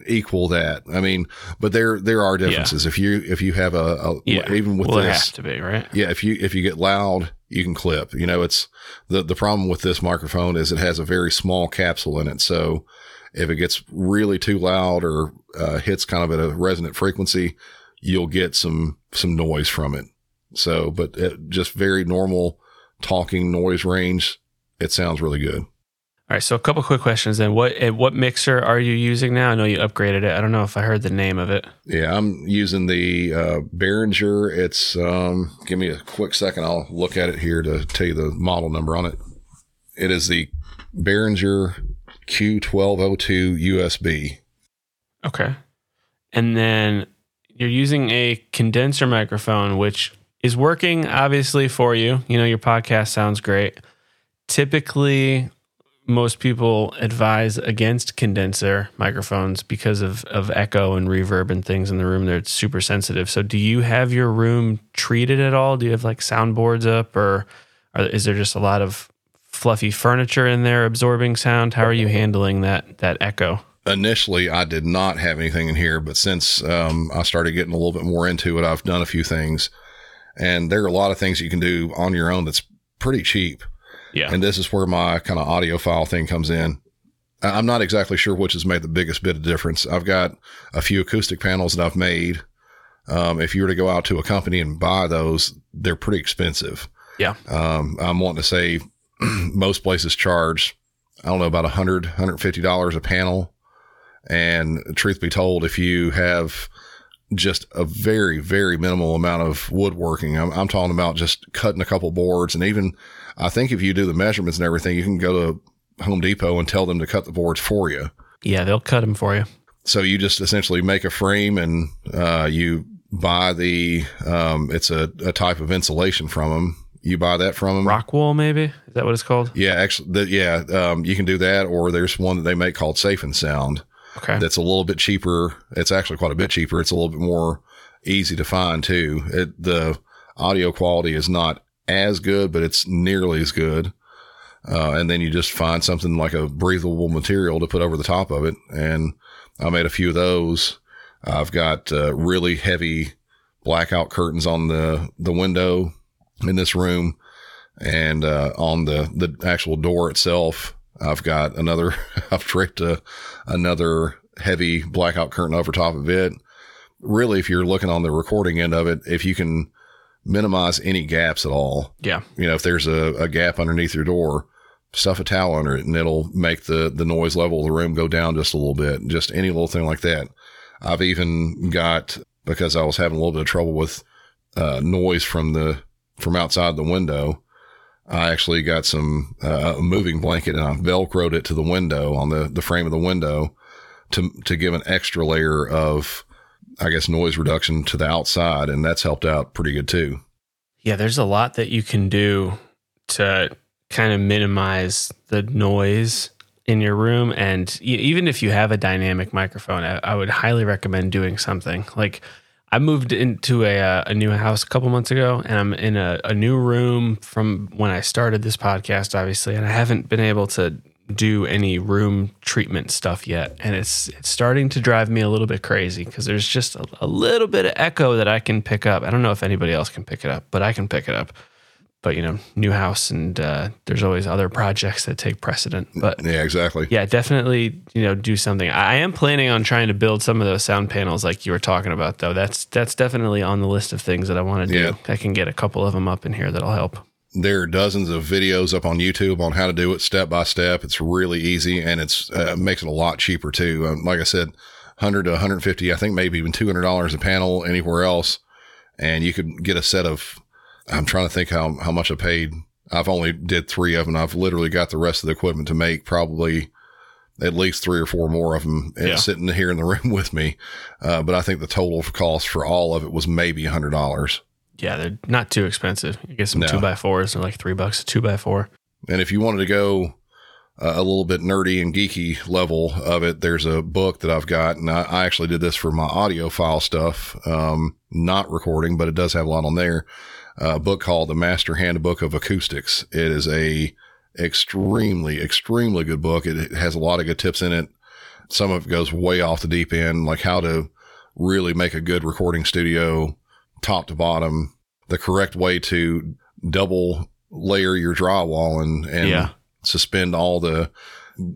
B: equal that. I mean, but there there are differences. Yeah. If you if you have a, a yeah. even with
A: well,
B: this,
A: to be right.
B: Yeah, if you if you get loud, you can clip. You know, it's the the problem with this microphone is it has a very small capsule in it. So if it gets really too loud or uh, hits kind of at a resonant frequency, you'll get some some noise from it. So, but just very normal talking noise range, it sounds really good.
A: All right, so a couple quick questions then. What what mixer are you using now? I know you upgraded it. I don't know if I heard the name of it.
B: Yeah, I'm using the uh, Behringer. It's um, give me a quick second. I'll look at it here to tell you the model number on it. It is the Behringer Q1202 USB.
A: Okay, and then you're using a condenser microphone, which is working obviously for you. You know, your podcast sounds great. Typically, most people advise against condenser microphones because of, of echo and reverb and things in the room. They're super sensitive. So, do you have your room treated at all? Do you have like soundboards up, or, is there just a lot of fluffy furniture in there absorbing sound? How are you handling that that echo?
B: Initially, I did not have anything in here, but since um, I started getting a little bit more into it, I've done a few things, and there are a lot of things you can do on your own that's pretty cheap.
A: Yeah.
B: And this is where my kind of audiophile thing comes in. I'm not exactly sure which has made the biggest bit of difference. I've got a few acoustic panels that I've made. Um, if you were to go out to a company and buy those, they're pretty expensive.
A: Yeah.
B: Um, I'm wanting to say most places charge I don't know, about a hundred, hundred fifty dollars a panel. And truth be told, if you have just a very, very minimal amount of woodworking, I'm, I'm talking about just cutting a couple boards. And even I think if you do the measurements and everything, you can go to Home Depot and tell them to cut the boards for you.
A: Yeah, they'll cut them for you.
B: So you just essentially make a frame and uh, you buy the, um, it's a, a type of insulation from them. You buy that from them.
A: Rock wool, maybe? Is that what it's called?
B: Yeah, actually, the, yeah, um, you can do that. Or there's one that they make called Safe and Sound.
A: Okay.
B: That's a little bit cheaper. It's actually quite a bit cheaper. It's a little bit more easy to find too. It, the audio quality is not as good, but it's nearly as good. Uh, and then you just find something like a breathable material to put over the top of it. And I made a few of those. I've got uh, really heavy blackout curtains on the, the window in this room and uh, on the, the actual door itself. I've got another, I've draped a, another heavy blackout curtain over top of it. Really, if you're looking on the recording end of it, if you can minimize any gaps at all,
A: Yeah.
B: you know, if there's a, a gap underneath your door, stuff a towel under it and it'll make the, the noise level of the room go down just a little bit. Just any little thing like that. I've even got, because I was having a little bit of trouble with uh, noise from the, from outside the window, I actually got some, uh, a moving blanket and I velcroed it to the window on the, the frame of the window to, to give an extra layer of, I guess, noise reduction to the outside. And that's helped out pretty good too.
A: Yeah, there's a lot that you can do to kind of minimize the noise in your room. And even if you have a dynamic microphone, I, I would highly recommend doing something. Like I moved into a, uh, a new house a couple months ago, and I'm in a, a new room from when I started this podcast, obviously, and I haven't been able to do any room treatment stuff yet and it's it's starting to drive me a little bit crazy because there's just a, a little bit of echo that I can pick up. I don't know if anybody else can pick it up, but I can pick it up. But you know, new house and uh, there's always other projects that take precedent. But
B: Yeah, exactly.
A: yeah, definitely, you know, do something. I am planning on trying to build some of those sound panels like you were talking about though. That's that's definitely on the list of things that I want to do.
B: Yeah.
A: I can get a couple of them up in here that'll help.
B: there are dozens of videos up on YouTube on how to do it step by step. It's really easy and it's uh, makes it a lot cheaper too. Um, like I said, 100 to 150, I think maybe even $200 a panel anywhere else. And you could get a set of, I'm trying to think how, how much I paid. I've only did three of them. I've literally got the rest of the equipment to make probably at least three or four more of them
A: Yeah.
B: sitting here in the room with me. Uh, but I think the total cost for all of it was maybe $100.
A: Yeah, they're not too expensive. You get some
B: No.
A: two by fours, they're like three bucks a two by four.
B: And if you wanted to go uh, a little bit nerdy and geeky level of it, there's a book that I've got, and I, I actually did this for my audiophile stuff, um, not recording, but it does have a lot on there. A book called The Master Handbook of Acoustics. It is a extremely, extremely good book. It, it has a lot of good tips in it. Some of it goes way off the deep end, like how to really make a good recording studio, top to bottom, the correct way to double layer your drywall and, and
A: Yeah.
B: suspend all the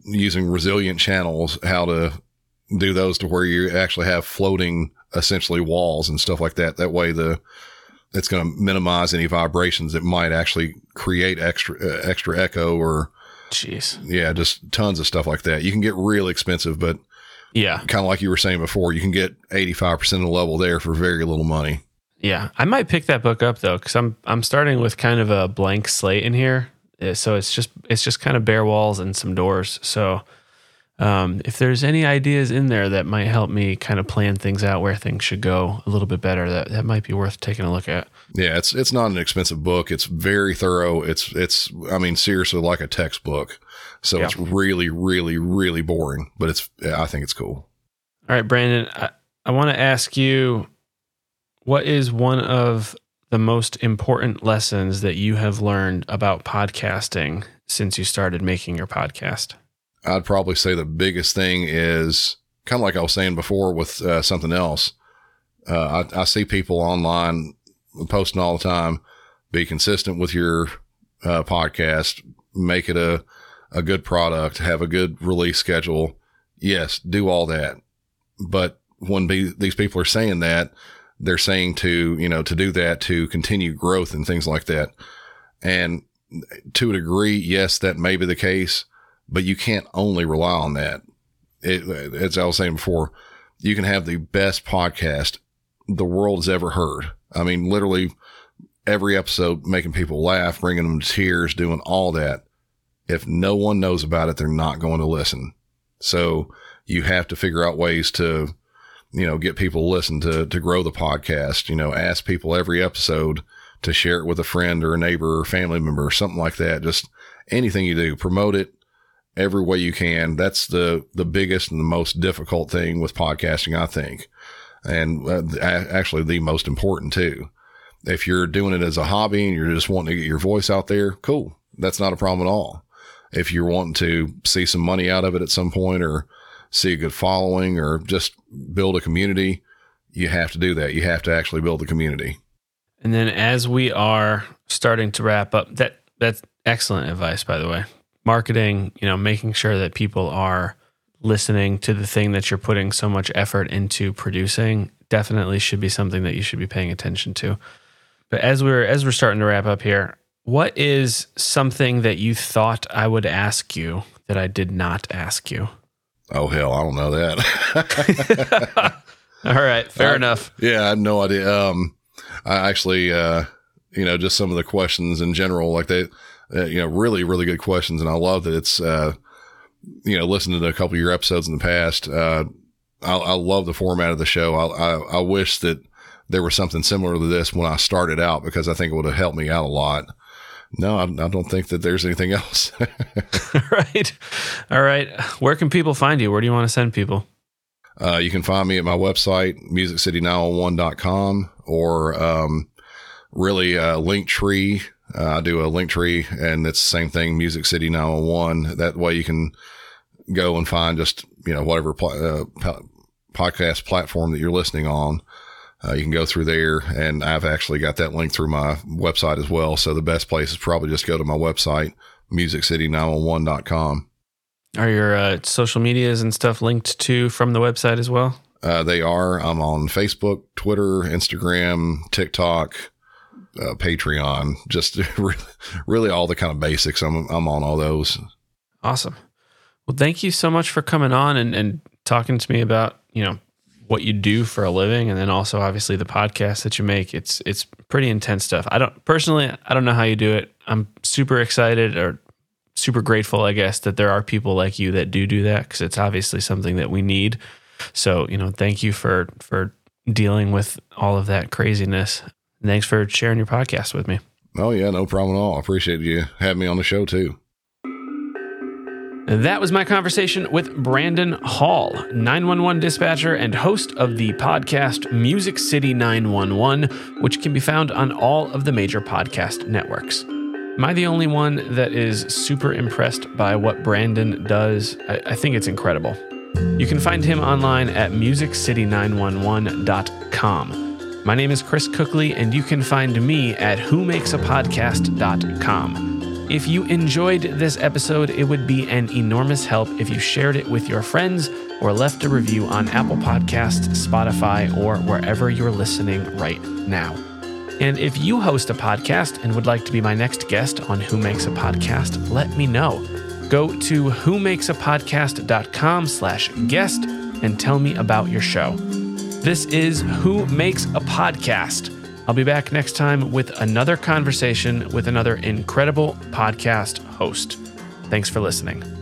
B: using resilient channels, how to do those to where you actually have floating essentially walls and stuff like that. That way the, it's going to minimize any vibrations that might actually create extra, uh, extra echo or
A: Jeez.
B: yeah, just tons of stuff like that. You can get real expensive, but
A: Yeah.
B: kind of like you were saying before, you can get 85% of the level there for very little money.
A: Yeah, I might pick that book up though, because I'm I'm starting with kind of a blank slate in here, Uh, so it's just it's just kind of bare walls and some doors. So, um, if there's any ideas in there that might help me kind of plan things out where things should go a little bit better, that that might be worth taking a look at.
B: Yeah, it's it's not an expensive book. It's very thorough. It's it's I mean seriously like a textbook. So
A: Yeah.
B: it's really really really boring, but it's I think it's cool.
A: All right, Brandon, I, I want to ask you, what is one of the most important lessons that you have learned about podcasting since you started making your podcast?
B: I'd probably say the biggest thing is kind of like I was saying before with uh, something else. Uh, I, I see people online posting all the time. Be consistent with your uh, podcast. Make it a a good product. Have a good release schedule. Yes, do all that. But when be, these people are saying that, they're saying to you know to do that to continue growth and things like that. And to a degree, yes, that may be the case but you can't only rely on that. It, as I was saying before, you can have the best podcast the world has ever heard. I mean, literally every episode making people laugh, bringing them to tears, doing all that. If no one knows about it, they're not going to listen. So you have to figure out ways to, you know, get people to listen to, to grow the podcast, you know, ask people every episode to share it with a friend or a neighbor or family member or something like that. Just anything you do, promote it every way you can. That's the, the biggest and the most difficult thing with podcasting, I think. And uh, actually the most important too. If you're doing it as a hobby and you're just wanting to get your voice out there, cool. That's not a problem at all. If you're wanting to see some money out of it at some point or see a good following or just build a community, you have to do that. You have to actually build the community.
A: And then as we are starting to wrap up, that that's excellent advice by the way. Marketing, you know, making sure that people are listening to the thing that you're putting so much effort into producing definitely should be something that you should be paying attention to. But as we're as we're starting to wrap up here, what is something that you thought I would ask you that I did not ask you?
B: Oh hell, I don't know that.
A: All right, fair enough.
B: Yeah, I have no idea. Um, I actually, uh, you know, just some of the questions in general, like they, uh, you know, really, really good questions, and I love that it's, uh, you know, listening to a couple of your episodes in the past. Uh, I, I love the format of the show. I, I, I wish that there was something similar to this when I started out because I think it would have helped me out a lot. No, I, I don't think that there's anything else.
A: right. All right. Where can people find you? Where do you want to send people?
B: Uh, you can find me at my website, musiccity911.com, or um, really uh, Linktree. Uh, I do a Linktree, and it's the same thing, Music City 911. That way you can go and find just, you know, whatever pl- uh, podcast platform that you're listening on. Uh, you can go through there, and I've actually got that link through my website as well. So the best place is probably just go to my website, musiccity911.com.
A: Are your uh, social medias and stuff linked to from the website as well?
B: Uh, they are. I'm on Facebook, Twitter, Instagram, TikTok, uh, Patreon. Just really, all the kind of basics. I'm I'm on all those.
A: Awesome. Well, thank you so much for coming on and, and talking to me about you know what you do for a living and then also obviously the podcast that you make it's it's pretty intense stuff i don't personally i don't know how you do it i'm super excited or super grateful i guess that there are people like you that do do that because it's obviously something that we need so you know thank you for for dealing with all of that craziness thanks for sharing your podcast with me
B: oh yeah no problem at all i appreciate you having me on the show too
A: that was my conversation with Brandon Hall, 911 dispatcher and host of the podcast Music City 911, which can be found on all of the major podcast networks. Am I the only one that is super impressed by what Brandon does? I, I think it's incredible. You can find him online at musiccity911.com. My name is Chris Cookley, and you can find me at whomakesapodcast.com. If you enjoyed this episode, it would be an enormous help if you shared it with your friends or left a review on Apple Podcasts, Spotify, or wherever you're listening right now. And if you host a podcast and would like to be my next guest on Who Makes a Podcast, let me know. Go to whomakesapodcast.com slash guest and tell me about your show. This is Who Makes a Podcast. I'll be back next time with another conversation with another incredible podcast host. Thanks for listening.